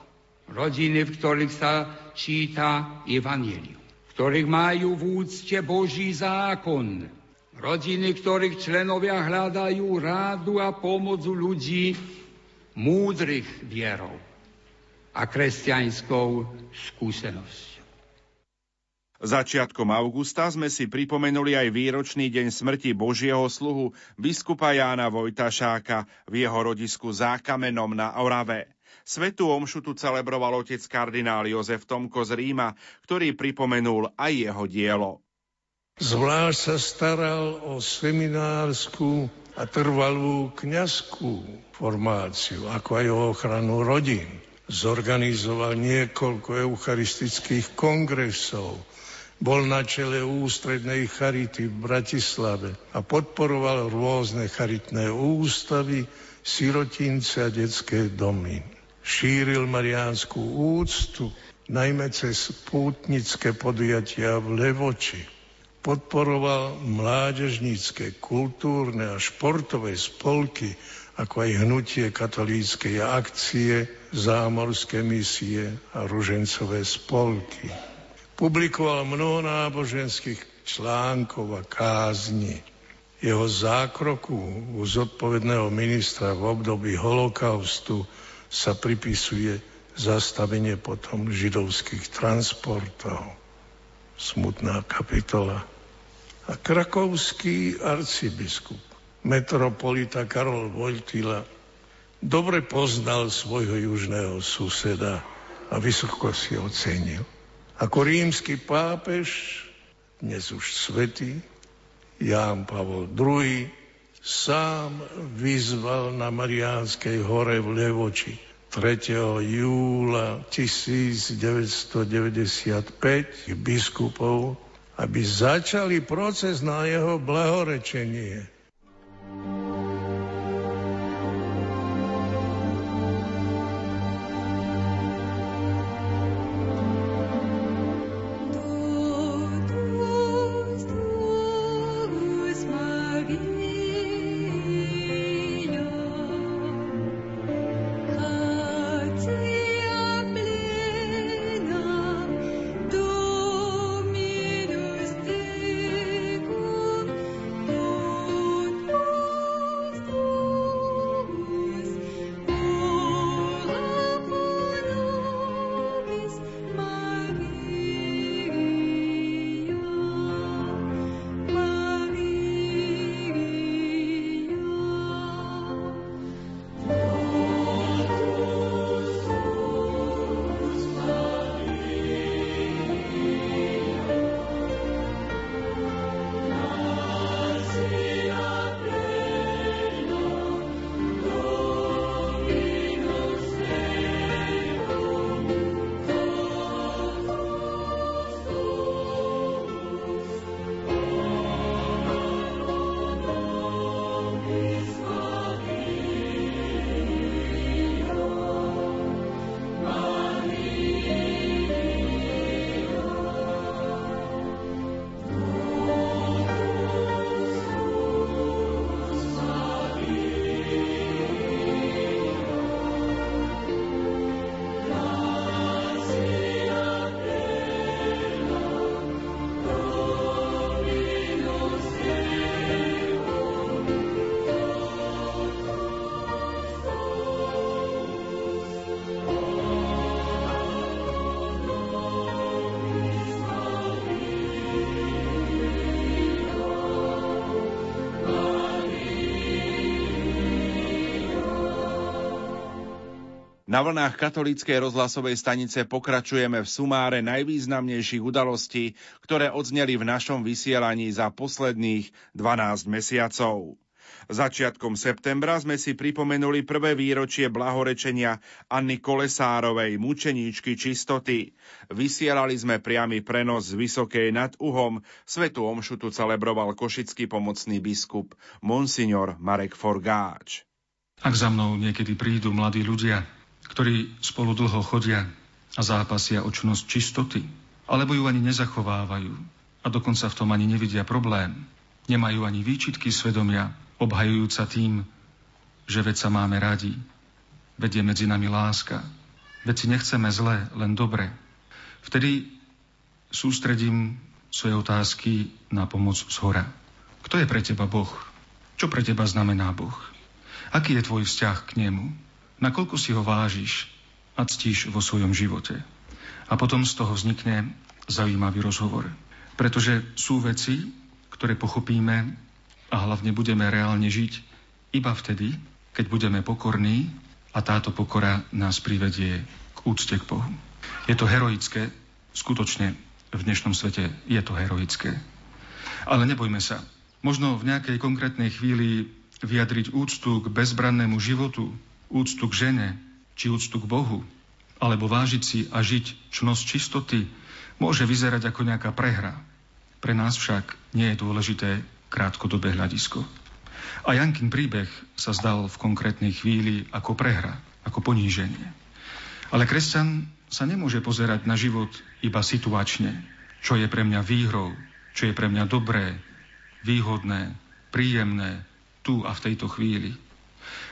[SPEAKER 22] Rodiny, v ktorých sa číta Evangelium. V ktorých majú v úcte Boží zákon. Rodiny, ktorých členovia hľadajú rádu a pomoc ľudí, múdrych vierou a kresťanskou skúsenosťou.
[SPEAKER 1] Začiatkom augusta sme si pripomenuli aj výročný deň smrti Božieho sluhu biskupa Jána Vojtašáka v jeho rodisku Zákamenom na Orave. Svetu omšu tu celebroval otec kardinál Jozef Tomko z Ríma, ktorý pripomenul aj jeho dielo.
[SPEAKER 6] Zvlášť sa staral o seminárskú a trvalú kňazskú formáciu, ako aj o ochranu rodín. Zorganizoval niekoľko eucharistických kongresov, bol na čele ústrednej charity v Bratislave a podporoval rôzne charitné ústavy, sirotince a detské domy. Šíril mariánsku úctu, najmä cez pútnické podujatia v Levoči podporoval mládežnícke, kultúrne a športové spolky, ako aj hnutie katolíckej akcie, zámorské misie a ružencové spolky. Publikoval mnoho náboženských článkov a kázni. Jeho zákroku u zodpovedného ministra v období holokaustu sa pripisuje zastavenie potom židovských transportov. Smutná kapitola a krakovský arcibiskup, metropolita Karol Vojtila, dobre poznal svojho južného suseda a vysoko si ocenil. Ako rímsky pápež, dnes už svetý, Ján Pavol II, sám vyzval na Mariánskej hore v Levoči 3. júla 1995 biskupov aby začali proces na jeho blahorečenie.
[SPEAKER 1] Na vlnách katolíckej rozhlasovej stanice pokračujeme v sumáre najvýznamnejších udalostí, ktoré odzneli v našom vysielaní za posledných 12 mesiacov. Začiatkom septembra sme si pripomenuli prvé výročie blahorečenia Anny Kolesárovej, mučeníčky čistoty. Vysielali sme priamy prenos z Vysokej nad Uhom. Svetu omšutu celebroval košický pomocný biskup Monsignor Marek Forgáč.
[SPEAKER 23] Ak za mnou niekedy prídu mladí ľudia, ktorí spolu dlho chodia a zápasia o čnosť čistoty, alebo ju ani nezachovávajú a dokonca v tom ani nevidia problém, nemajú ani výčitky svedomia, obhajujúca tým, že veď sa máme radi, veď je medzi nami láska, veď si nechceme zle, len dobre. Vtedy sústredím svoje otázky na pomoc z hora. Kto je pre teba Boh? Čo pre teba znamená Boh? Aký je tvoj vzťah k nemu? Nakoľko si ho vážiš a ctíš vo svojom živote. A potom z toho vznikne zaujímavý rozhovor. Pretože sú veci, ktoré pochopíme a hlavne budeme reálne žiť iba vtedy, keď budeme pokorní a táto pokora nás privedie k úcte k Bohu. Je to heroické, skutočne v dnešnom svete je to heroické. Ale nebojme sa. Možno v nejakej konkrétnej chvíli vyjadriť úctu k bezbrannému životu, úctu k žene, či úctu k Bohu, alebo vážiť si a žiť čnosť čistoty, môže vyzerať ako nejaká prehra. Pre nás však nie je dôležité krátkodobé hľadisko. A Jankin príbeh sa zdal v konkrétnej chvíli ako prehra, ako poníženie. Ale kresťan sa nemôže pozerať na život iba situačne, čo je pre mňa výhrou, čo je pre mňa dobré, výhodné, príjemné, tu a v tejto chvíli.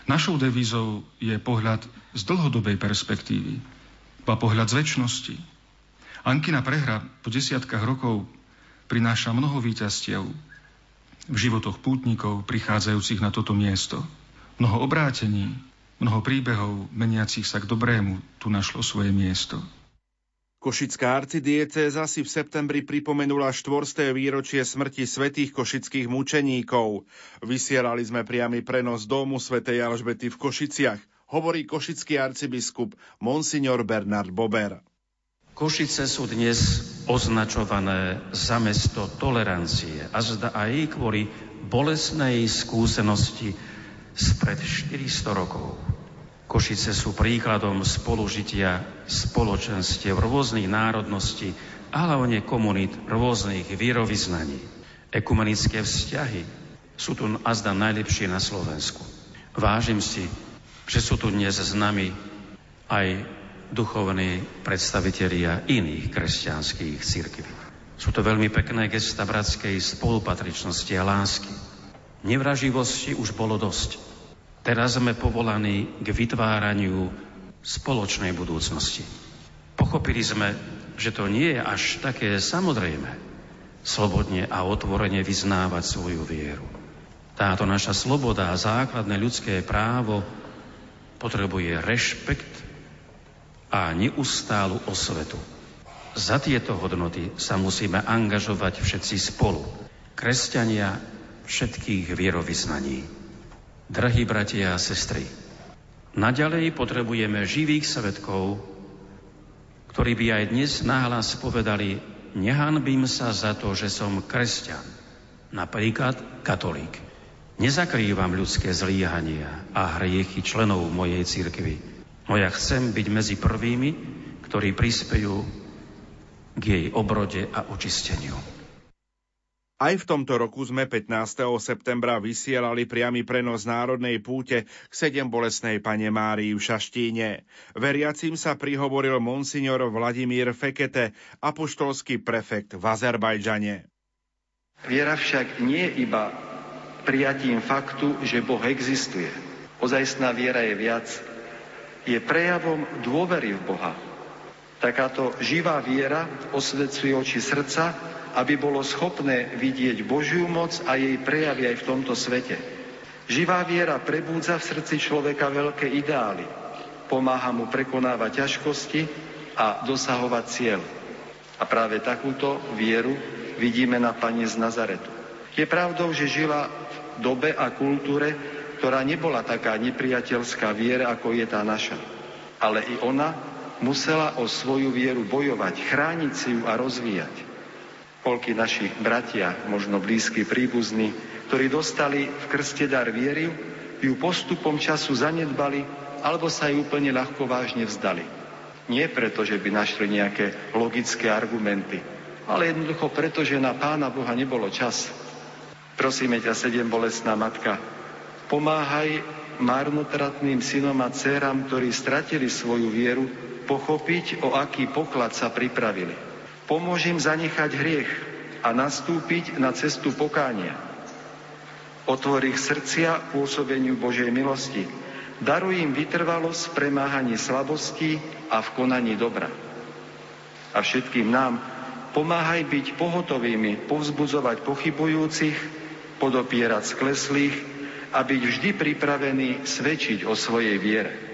[SPEAKER 23] Našou devízou je pohľad z dlhodobej perspektívy, ba pohľad z väčšnosti. Ankina prehra po desiatkách rokov prináša mnoho víťazstiev v životoch pútnikov prichádzajúcich na toto miesto. Mnoho obrátení, mnoho príbehov meniacich sa k dobrému tu našlo svoje miesto.
[SPEAKER 1] Košická arcidiecéza si v septembri pripomenula štvorsté výročie smrti svetých košických mučeníkov. Vysielali sme priamy prenos domu svätej Alžbety v Košiciach, hovorí košický arcibiskup Monsignor Bernard Bober.
[SPEAKER 24] Košice sú dnes označované za mesto tolerancie a zda aj kvôli bolesnej skúsenosti spred 400 rokov. Košice sú príkladom spolužitia spoločenstiev rôznych národností a hlavne komunít rôznych vierovýznaní. Ekumenické vzťahy sú tu azda najlepšie na Slovensku. Vážim si, že sú tu dnes s nami aj duchovní predstavitelia iných kresťanských církví. Sú to veľmi pekné gesta bratskej spolupatričnosti a lásky. Nevraživosti už bolo dosť. Teraz sme povolaní k vytváraniu spoločnej budúcnosti. Pochopili sme, že to nie je až také samozrejme slobodne a otvorene vyznávať svoju vieru. Táto naša sloboda a základné ľudské právo potrebuje rešpekt a neustálu osvetu. Za tieto hodnoty sa musíme angažovať všetci spolu. Kresťania všetkých vierovýznaní. Drahí bratia a sestry, naďalej potrebujeme živých svetkov, ktorí by aj dnes náhlas povedali, nehanbím sa za to, že som kresťan, napríklad katolík. Nezakrývam ľudské zlíhania a hriechy členov mojej cirkvi, no ja chcem byť medzi prvými, ktorí prispejú k jej obrode a očisteniu.
[SPEAKER 1] Aj v tomto roku sme 15. septembra vysielali priamy prenos národnej púte k sedem pane Márii v Šaštíne. Veriacim sa prihovoril monsignor Vladimír Fekete, apoštolský prefekt v Azerbajdžane.
[SPEAKER 25] Viera však nie iba prijatím faktu, že Boh existuje. Ozajstná viera je viac. Je prejavom dôvery v Boha. Takáto živá viera osvecuje oči srdca aby bolo schopné vidieť Božiu moc a jej prejavy aj v tomto svete. Živá viera prebúdza v srdci človeka veľké ideály. Pomáha mu prekonávať ťažkosti a dosahovať cieľ. A práve takúto vieru vidíme na Pani z Nazaretu. Je pravdou, že žila v dobe a kultúre, ktorá nebola taká nepriateľská viera, ako je tá naša. ale i ona musela o svoju vieru bojovať, chrániť si ju a rozvíjať. Koľky naši bratia, možno blízky príbuzní, ktorí dostali v krste dar viery, ju postupom času zanedbali alebo sa ju úplne ľahko vážne vzdali. Nie preto, že by našli nejaké logické argumenty, ale jednoducho preto, že na Pána Boha nebolo čas. Prosíme ťa, sedem bolestná matka, pomáhaj marnotratným synom a dcerám, ktorí stratili svoju vieru, pochopiť, o aký poklad sa pripravili. Pomôž im zanechať hriech a nastúpiť na cestu pokánia. Otvor ich srdcia pôsobeniu Božej milosti. Daruj im vytrvalosť v premáhaní slabostí a v konaní dobra. A všetkým nám pomáhaj byť pohotovými, povzbudzovať pochybujúcich, podopierať skleslých, a byť vždy pripravený svedčiť o svojej viere.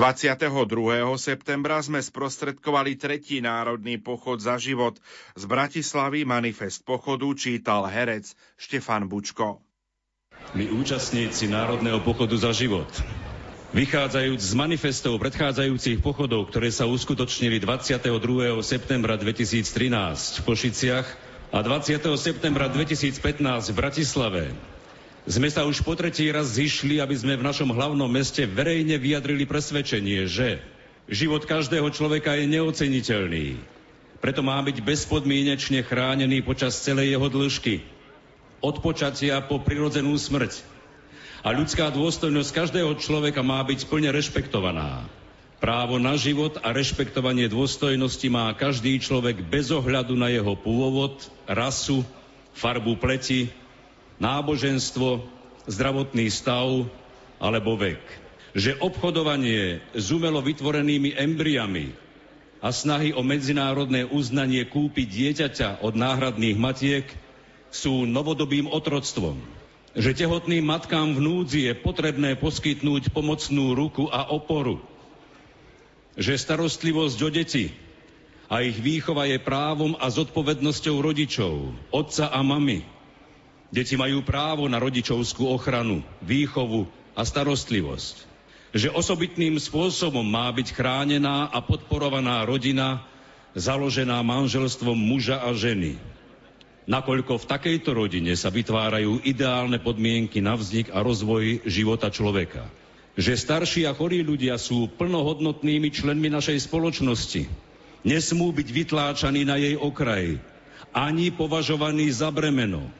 [SPEAKER 1] 22. septembra sme sprostredkovali tretí národný pochod za život. Z Bratislavy manifest pochodu čítal herec Štefan Bučko.
[SPEAKER 26] My účastníci Národného pochodu za život Vychádzajúc z manifestov predchádzajúcich pochodov, ktoré sa uskutočnili 22. septembra 2013 v Košiciach a 20. septembra 2015 v Bratislave, sme sa už po tretí raz zišli, aby sme v našom hlavnom meste verejne vyjadrili presvedčenie, že život každého človeka je neoceniteľný. Preto má byť bezpodmienečne chránený počas celej jeho dĺžky. Od počatia po prirodzenú smrť. A ľudská dôstojnosť každého človeka má byť plne rešpektovaná. Právo na život a rešpektovanie dôstojnosti má každý človek bez ohľadu na jeho pôvod, rasu, farbu pleti, náboženstvo, zdravotný stav alebo vek. Že obchodovanie s umelo vytvorenými embriami a snahy o medzinárodné uznanie kúpiť dieťaťa od náhradných matiek sú novodobým otroctvom. Že tehotným matkám v núdzi je potrebné poskytnúť pomocnú ruku a oporu. Že starostlivosť o deti a ich výchova je právom a zodpovednosťou rodičov, otca a mamy, Deti majú právo na rodičovskú ochranu, výchovu a starostlivosť. Že osobitným spôsobom má byť chránená a podporovaná rodina, založená manželstvom muža a ženy. Nakoľko v takejto rodine sa vytvárajú ideálne podmienky na vznik a rozvoj života človeka. Že starší a chorí ľudia sú plnohodnotnými členmi našej spoločnosti. Nesmú byť vytláčaní na jej okraj, ani považovaní za bremeno,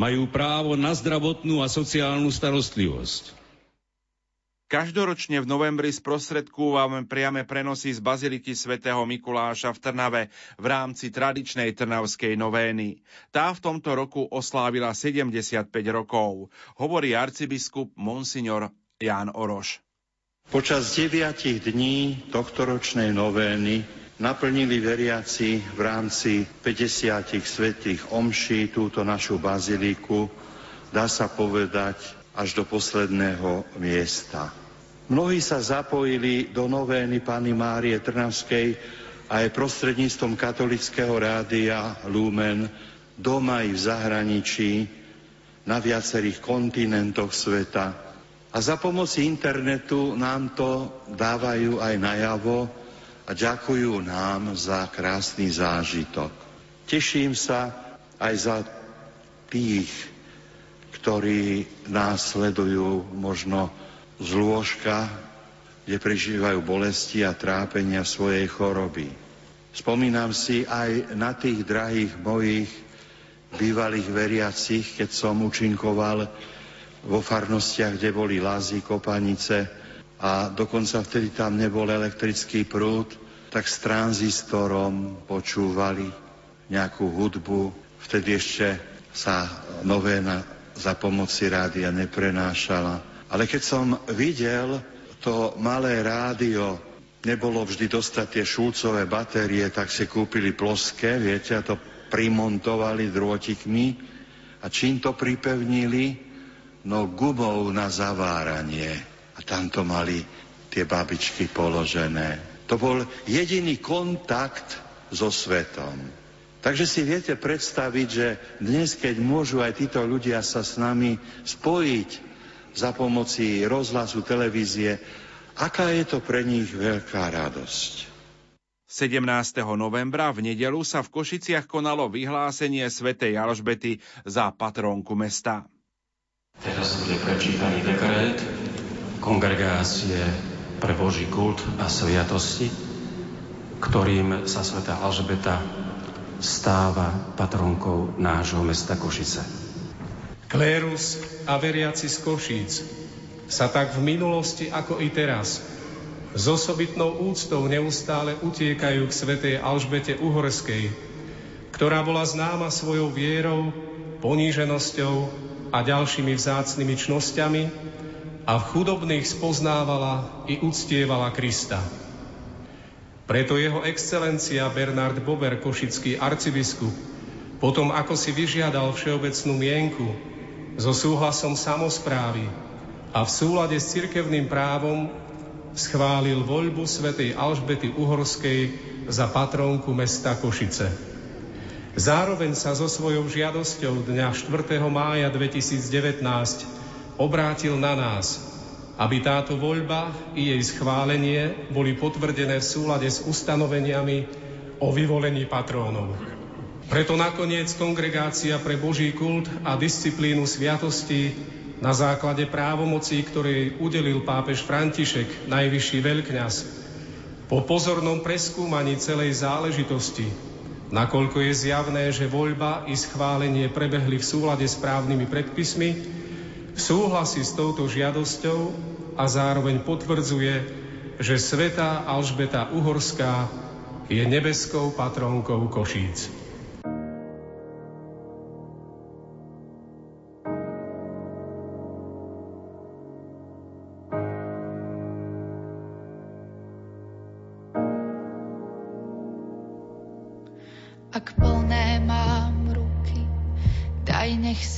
[SPEAKER 26] majú právo na zdravotnú a sociálnu starostlivosť.
[SPEAKER 1] Každoročne v novembri sprostredkúvame priame prenosy z Baziliky svätého Mikuláša v Trnave v rámci tradičnej trnavskej novény. Tá v tomto roku oslávila 75 rokov, hovorí arcibiskup Monsignor Ján Oroš.
[SPEAKER 27] Počas deviatich dní tohtoročnej novény naplnili veriaci v rámci 50 svetých omší túto našu baziliku, dá sa povedať, až do posledného miesta. Mnohí sa zapojili do novény Pany Márie Trnavskej aj prostredníctvom katolického rádia Lumen doma i v zahraničí, na viacerých kontinentoch sveta. A za pomoci internetu nám to dávajú aj najavo, a ďakujú nám za krásny zážitok. Teším sa aj za tých, ktorí nás sledujú možno z lôžka, kde prežívajú bolesti a trápenia svojej choroby. Spomínam si aj na tých drahých mojich bývalých veriacich, keď som účinkoval vo farnostiach, kde boli lázy, kopanice, a dokonca vtedy tam nebol elektrický prúd, tak s tranzistorom počúvali nejakú hudbu. Vtedy ešte sa novéna za pomoci rádia neprenášala. Ale keď som videl to malé rádio, nebolo vždy dostať tie šulcové batérie, tak si kúpili ploské, viete, a to primontovali drôtikmi a čím to pripevnili? No gumou na zaváranie a tam to mali tie babičky položené. To bol jediný kontakt so svetom. Takže si viete predstaviť, že dnes, keď môžu aj títo ľudia sa s nami spojiť za pomoci rozhlasu, televízie, aká je to pre nich veľká radosť.
[SPEAKER 1] 17. novembra v nedelu sa v Košiciach konalo vyhlásenie svätej Alžbety za patrónku mesta.
[SPEAKER 24] Teraz bude prečítaný dekret kongregácie pre Boží kult a sviatosti, ktorým sa sveta Alžbeta stáva patronkou nášho mesta Košice.
[SPEAKER 28] Klérus a veriaci z Košíc sa tak v minulosti ako i teraz s osobitnou úctou neustále utiekajú k svetej Alžbete Uhorskej, ktorá bola známa svojou vierou, poníženosťou a ďalšími vzácnymi čnosťami, a v chudobných spoznávala i uctievala Krista. Preto jeho excelencia Bernard Bober, košický arcibiskup, potom ako si vyžiadal všeobecnú mienku so súhlasom samozprávy a v súlade s cirkevným právom schválil voľbu svätej Alžbety Uhorskej za patrónku mesta Košice. Zároveň sa so svojou žiadosťou dňa 4. mája 2019 obrátil na nás, aby táto voľba i jej schválenie boli potvrdené v súlade s ustanoveniami o vyvolení patrónov. Preto nakoniec Kongregácia pre Boží kult a disciplínu sviatosti na základe právomocí, ktoré udelil pápež František, najvyšší veľkňaz, po pozornom preskúmaní celej záležitosti, nakoľko je zjavné, že voľba i schválenie prebehli v súlade s právnymi predpismi, súhlasí s touto žiadosťou a zároveň potvrdzuje, že svetá Alžbeta Uhorská je nebeskou patrónkou Košíc.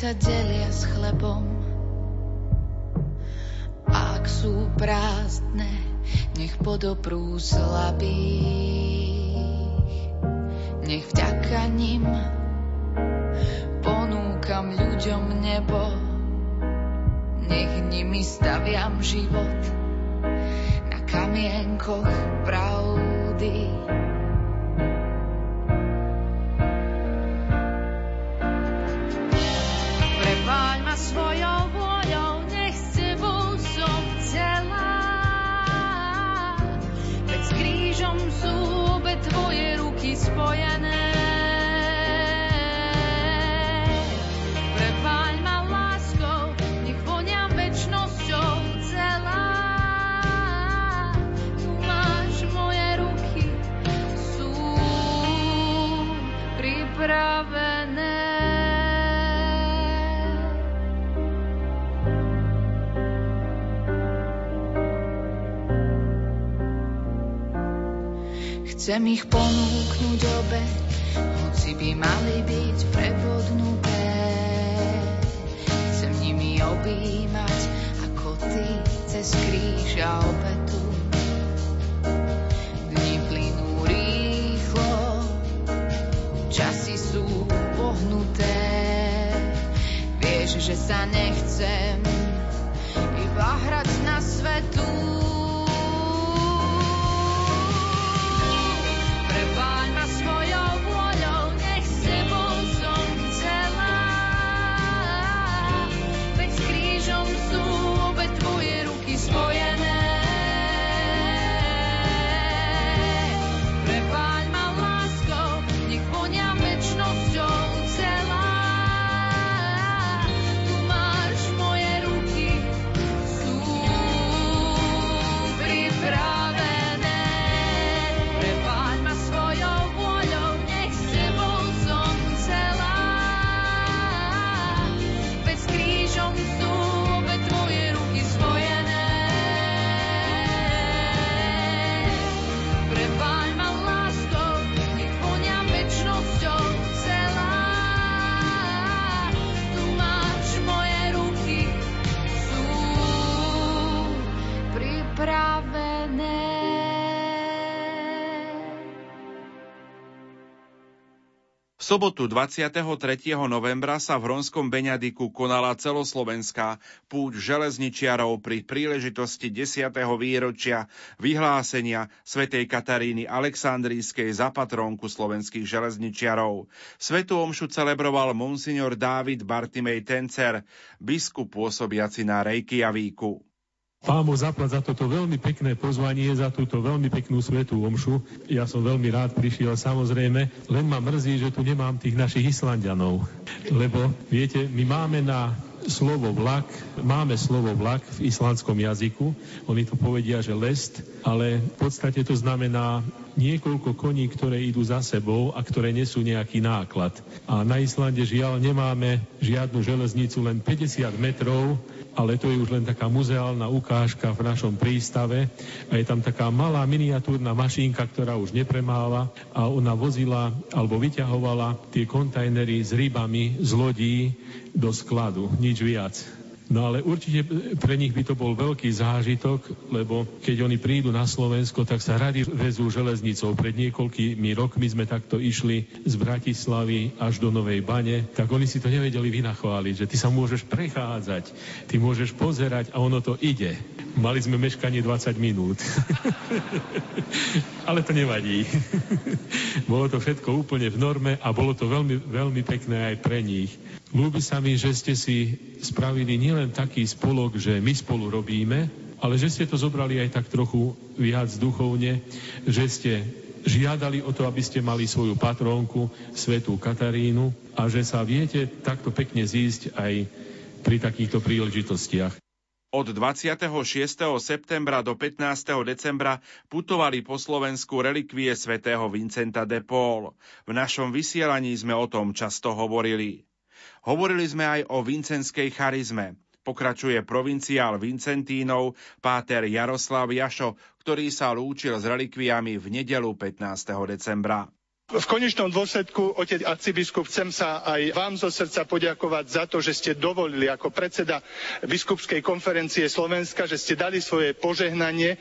[SPEAKER 29] sa delia s chlebom. Ak sú prázdne, nech podobrú slabých. Nech vďaka nim ponúkam ľuďom nebo, nech nimi staviam život na kamienkoch pravdy. spojené. Chcem ich ponúknuť obe, hoci by mali byť prevodnuté. Chcem nimi objímať, ako ty cez kríž a obetu.
[SPEAKER 1] Sobotu 23. novembra sa v Hronskom Beňadiku konala celoslovenská púť železničiarov pri príležitosti 10. výročia vyhlásenia svätej Kataríny Aleksandrijskej za patrónku slovenských železničiarov. Svetu omšu celebroval monsignor Dávid Bartimej Tencer, biskup pôsobiaci na Reykjavíku.
[SPEAKER 30] Pán Boh zaplať za toto veľmi pekné pozvanie, za túto veľmi peknú svetú omšu. Ja som veľmi rád prišiel, samozrejme, len ma mrzí, že tu nemám tých našich Islandianov. Lebo, viete, my máme na slovo vlak, máme slovo vlak v islandskom jazyku, oni to povedia, že lest, ale v podstate to znamená niekoľko koní, ktoré idú za sebou a ktoré nesú nejaký náklad. A na Islande žiaľ nemáme žiadnu železnicu, len 50 metrov ale to je už len taká muzeálna ukážka v našom prístave a je tam taká malá miniatúrna mašínka, ktorá už nepremáva a ona vozila alebo vyťahovala tie kontajnery s rybami z lodí do skladu, nič viac. No ale určite pre nich by to bol veľký zážitok, lebo keď oni prídu na Slovensko, tak sa radi vezú železnicou. Pred niekoľkými rokmi sme takto išli z Bratislavy až do Novej Bane, tak oni si to nevedeli vynachváliť, že ty sa môžeš prechádzať, ty môžeš pozerať a ono to ide. Mali sme meškanie 20 minút. <laughs> ale to nevadí. <laughs> bolo to všetko úplne v norme a bolo to veľmi, veľmi pekné aj pre nich. Ľúbi sa mi, že ste si spravili nielen taký spolok, že my spolu robíme, ale že ste to zobrali aj tak trochu viac duchovne, že ste žiadali o to, aby ste mali svoju patrónku, svetú Katarínu a že sa viete takto pekne zísť aj pri takýchto príležitostiach.
[SPEAKER 1] Od 26. septembra do 15. decembra putovali po Slovensku relikvie svätého Vincenta de Paul. V našom vysielaní sme o tom často hovorili. Hovorili sme aj o vincenskej charizme. Pokračuje provinciál Vincentínov, páter Jaroslav Jašo, ktorý sa lúčil s relikviami v nedelu 15. decembra.
[SPEAKER 31] V konečnom dôsledku, otec arcibiskup, chcem sa aj vám zo srdca poďakovať za to, že ste dovolili ako predseda biskupskej konferencie Slovenska, že ste dali svoje požehnanie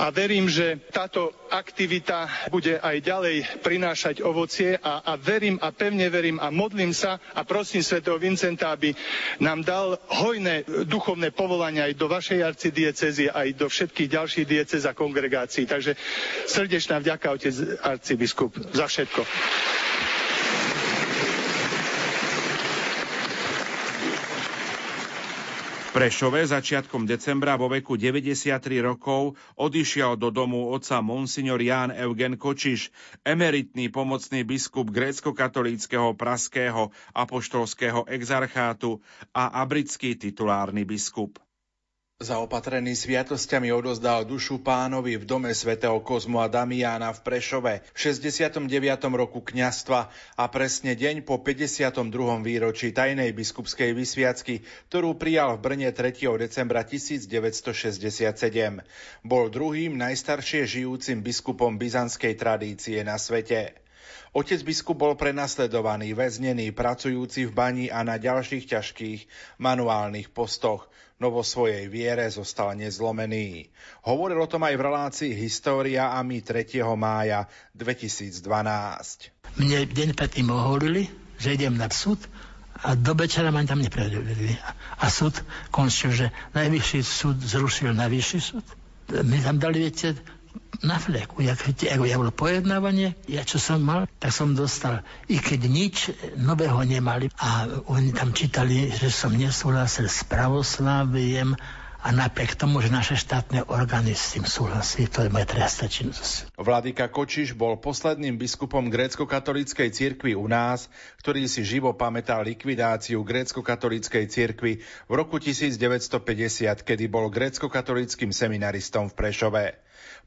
[SPEAKER 31] a verím, že táto aktivita bude aj ďalej prinášať ovocie a, a verím a pevne verím a modlím sa a prosím svätého Vincenta, aby nám dal hojné duchovné povolania aj do vašej arcidiecezy, aj do všetkých ďalších diecez a kongregácií. Takže srdečná vďaka, otec arcibiskup, za všetko.
[SPEAKER 1] Prešove začiatkom decembra vo veku 93 rokov odišiel do domu otca monsignor Ján Eugen Kočiš, emeritný pomocný biskup grécko-katolíckého praského apoštolského exarchátu a abrický titulárny biskup. Zaopatrený sviatosťami odozdal dušu pánovi v dome svätého Kozmu a Damiána v Prešove v 69. roku kňastva a presne deň po 52. výročí tajnej biskupskej vysviacky, ktorú prijal v Brne 3. decembra 1967. Bol druhým najstaršie žijúcim biskupom byzantskej tradície na svete. Otec biskup bol prenasledovaný, väznený, pracujúci v bani a na ďalších ťažkých manuálnych postoch no vo svojej viere zostal nezlomený. Hovoril o tom aj v relácii História a my 3. mája 2012.
[SPEAKER 32] Mne deň predtým oholili, že idem na súd a do večera ma tam neprevedli. A súd končil, že najvyšší súd zrušil najvyšší súd. My tam dali, viete, na fleku. Jak, ako ja bolo pojednávanie, ja čo som mal, tak som dostal, i keď nič nového nemali. A oni tam čítali, že som nesúhlasil s pravoslaviem a napriek tomu, že naše štátne orgány s tým súhlasí, to je moja trestná činnosť.
[SPEAKER 1] Vladyka Kočiš bol posledným biskupom grécko-katolíckej cirkvi u nás, ktorý si živo pamätal likvidáciu grécko-katolíckej cirkvi v roku 1950, kedy bol grécko-katolíckým seminaristom v Prešove.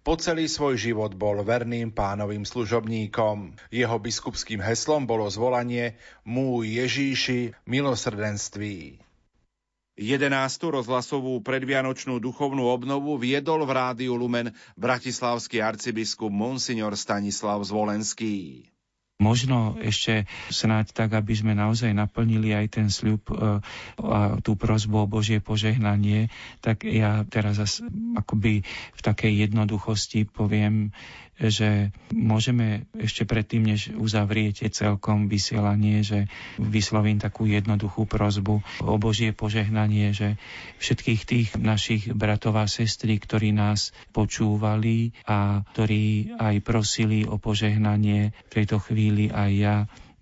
[SPEAKER 1] Po celý svoj život bol verným pánovým služobníkom. Jeho biskupským heslom bolo zvolanie Môj Ježíši milosrdenství. 11. rozhlasovú predvianočnú duchovnú obnovu viedol v rádiu Lumen bratislavský arcibiskup Monsignor Stanislav Zvolenský.
[SPEAKER 7] Možno ešte snáď tak, aby sme naozaj naplnili aj ten sľub e, a tú prozbu o Božie požehnanie, tak ja teraz akoby v takej jednoduchosti poviem, že môžeme ešte predtým, než uzavriete celkom vysielanie, že vyslovím takú jednoduchú prozbu o Božie požehnanie, že všetkých tých našich bratov a sestry, ktorí nás počúvali a ktorí aj prosili o požehnanie v tejto chvíli aj ja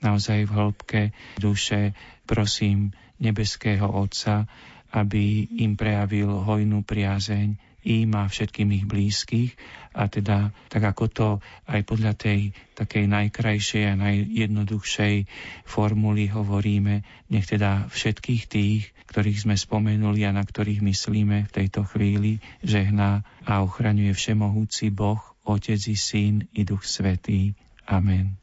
[SPEAKER 7] naozaj v hĺbke duše prosím nebeského Otca, aby im prejavil hojnú priazeň im a všetkým ich blízkych a teda tak ako to aj podľa tej takej najkrajšej a najjednoduchšej formuly hovoríme, nech teda všetkých tých, ktorých sme spomenuli a na ktorých myslíme v tejto chvíli, žehná a ochraňuje všemohúci Boh, Otec i Syn i Duch Svetý. Amen.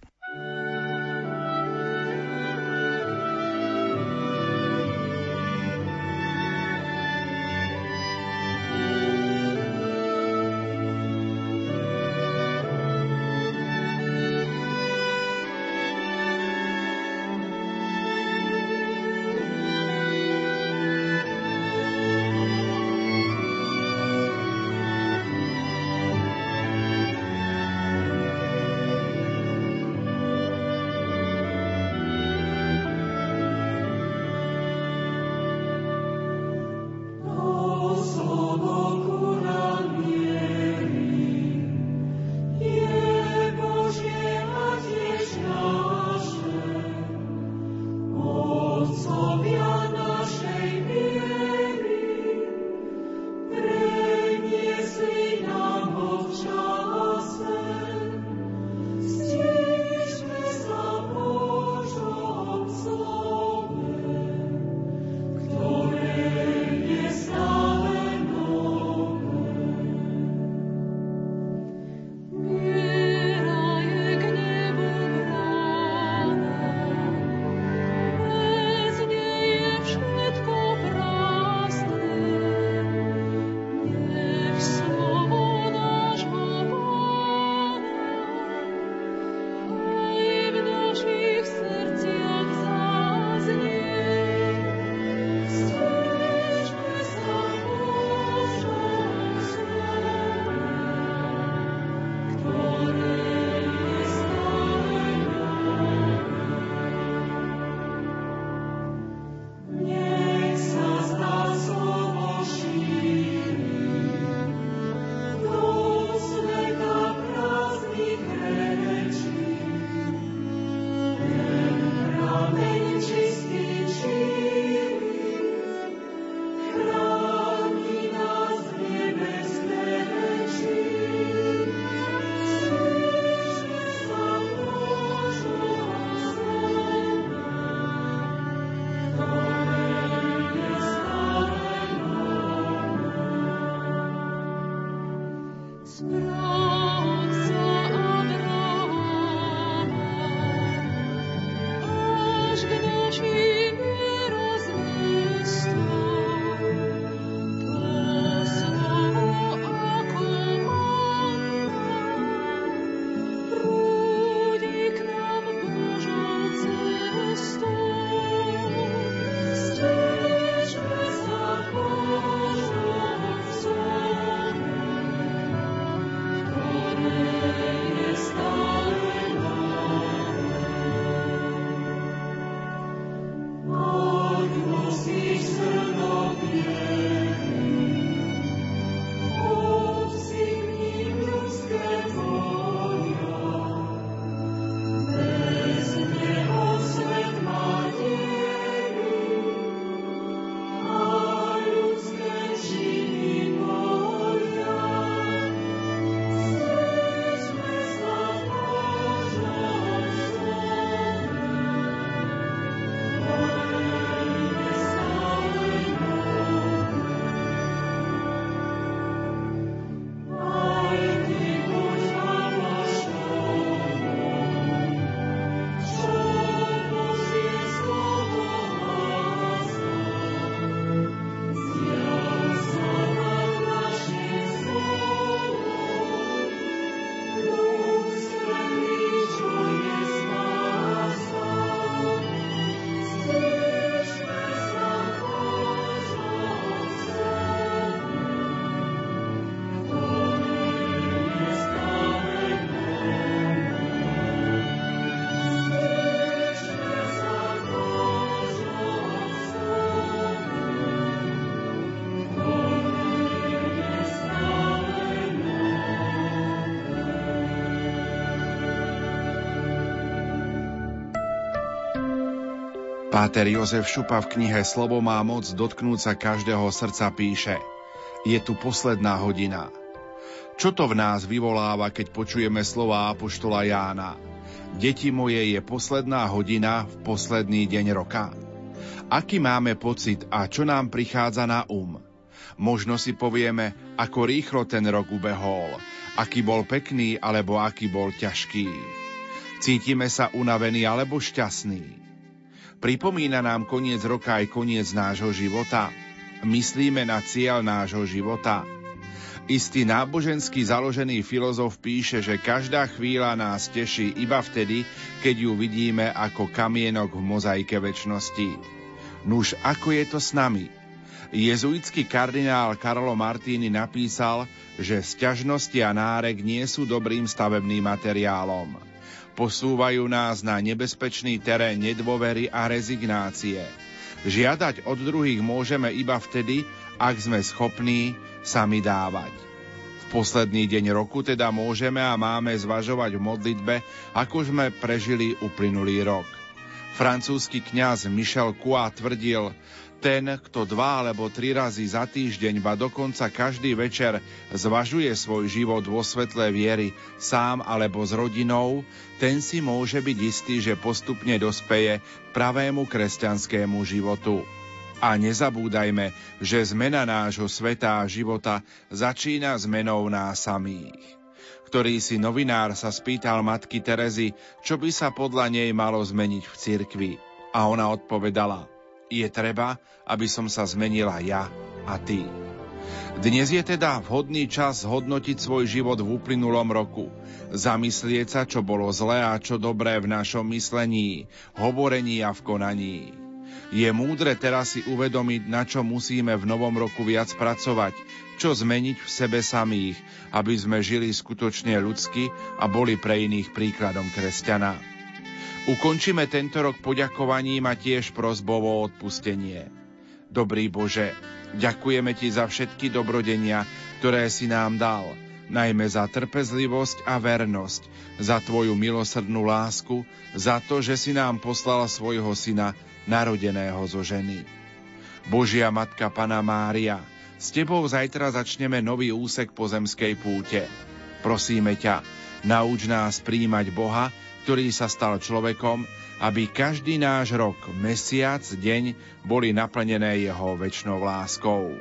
[SPEAKER 1] Páter Jozef Šupa v knihe Slovo má moc dotknúť sa každého srdca píše Je tu posledná hodina. Čo to v nás vyvoláva, keď počujeme slova Apoštola Jána? Deti moje je posledná hodina v posledný deň roka. Aký máme pocit a čo nám prichádza na um? Možno si povieme, ako rýchlo ten rok ubehol, aký bol pekný alebo aký bol ťažký. Cítime sa unavení alebo šťastní. Pripomína nám koniec roka aj koniec nášho života. Myslíme na cieľ nášho života. Istý náboženský založený filozof píše, že každá chvíľa nás teší iba vtedy, keď ju vidíme ako kamienok v mozaike väčšnosti. Nuž, ako je to s nami? Jezuitský kardinál Karlo Martini napísal, že sťažnosti a nárek nie sú dobrým stavebným materiálom. Posúvajú nás na nebezpečný terén nedôvery a rezignácie. Žiadať od druhých môžeme iba vtedy, ak sme schopní sami dávať. V posledný deň roku teda môžeme a máme zvažovať v modlitbe, ako sme prežili uplynulý rok. Francúzsky kňaz Michel Coa tvrdil, ten, kto dva alebo tri razy za týždeň, ba dokonca každý večer zvažuje svoj život vo svetle viery, sám alebo s rodinou, ten si môže byť istý, že postupne dospeje pravému kresťanskému životu. A nezabúdajme, že zmena nášho sveta a života začína zmenou nás samých. Ktorý si novinár sa spýtal matky Terezy, čo by sa podľa nej malo zmeniť v cirkvi. A ona odpovedala, je treba, aby som sa zmenila ja a ty. Dnes je teda vhodný čas hodnotiť svoj život v uplynulom roku, zamyslieť sa, čo bolo zlé a čo dobré v našom myslení, hovorení a v konaní. Je múdre teraz si uvedomiť, na čo musíme v novom roku viac pracovať, čo zmeniť v sebe samých, aby sme žili skutočne ľudsky a boli pre iných príkladom kresťana. Ukončíme tento rok poďakovaním a tiež prozbou o odpustenie. Dobrý Bože, ďakujeme Ti za všetky dobrodenia, ktoré si nám dal, najmä za trpezlivosť a vernosť, za Tvoju milosrdnú lásku, za to, že si nám poslala svojho syna, narodeného zo ženy. Božia Matka Pana Mária, s Tebou zajtra začneme nový úsek pozemskej púte. Prosíme ťa, nauč nás príjmať Boha, ktorý sa stal človekom, aby každý náš rok, mesiac, deň boli naplnené jeho väčšnou láskou.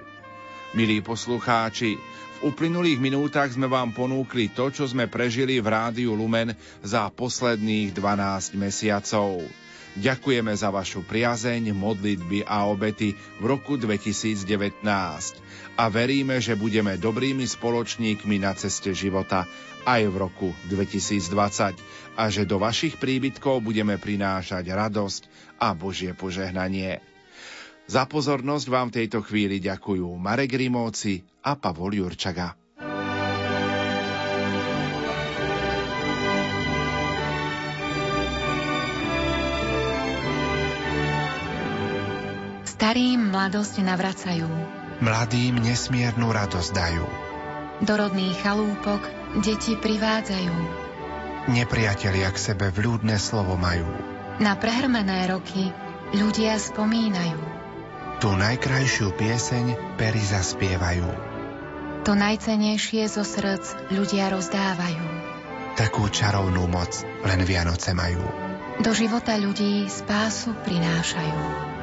[SPEAKER 1] Milí poslucháči, v uplynulých minútach sme vám ponúkli to, čo sme prežili v Rádiu Lumen za posledných 12 mesiacov. Ďakujeme za vašu priazeň, modlitby a obety v roku 2019 a veríme, že budeme dobrými spoločníkmi na ceste života aj v roku 2020 a že do vašich príbytkov budeme prinášať radosť a Božie požehnanie. Za pozornosť vám v tejto chvíli ďakujú Marek Rimóci a Pavol Jurčaga.
[SPEAKER 33] Starým mladosť navracajú.
[SPEAKER 34] Mladým nesmiernu radosť dajú.
[SPEAKER 33] Do rodných chalúpok deti privádzajú.
[SPEAKER 34] Nepriatelia k sebe vľúdne slovo majú.
[SPEAKER 33] Na prehrmené roky ľudia spomínajú.
[SPEAKER 34] Tu najkrajšiu pieseň pery zaspievajú.
[SPEAKER 33] To najcenejšie zo srdc ľudia rozdávajú.
[SPEAKER 34] Takú čarovnú moc len Vianoce majú.
[SPEAKER 33] Do života ľudí spásu prinášajú.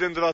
[SPEAKER 33] within the last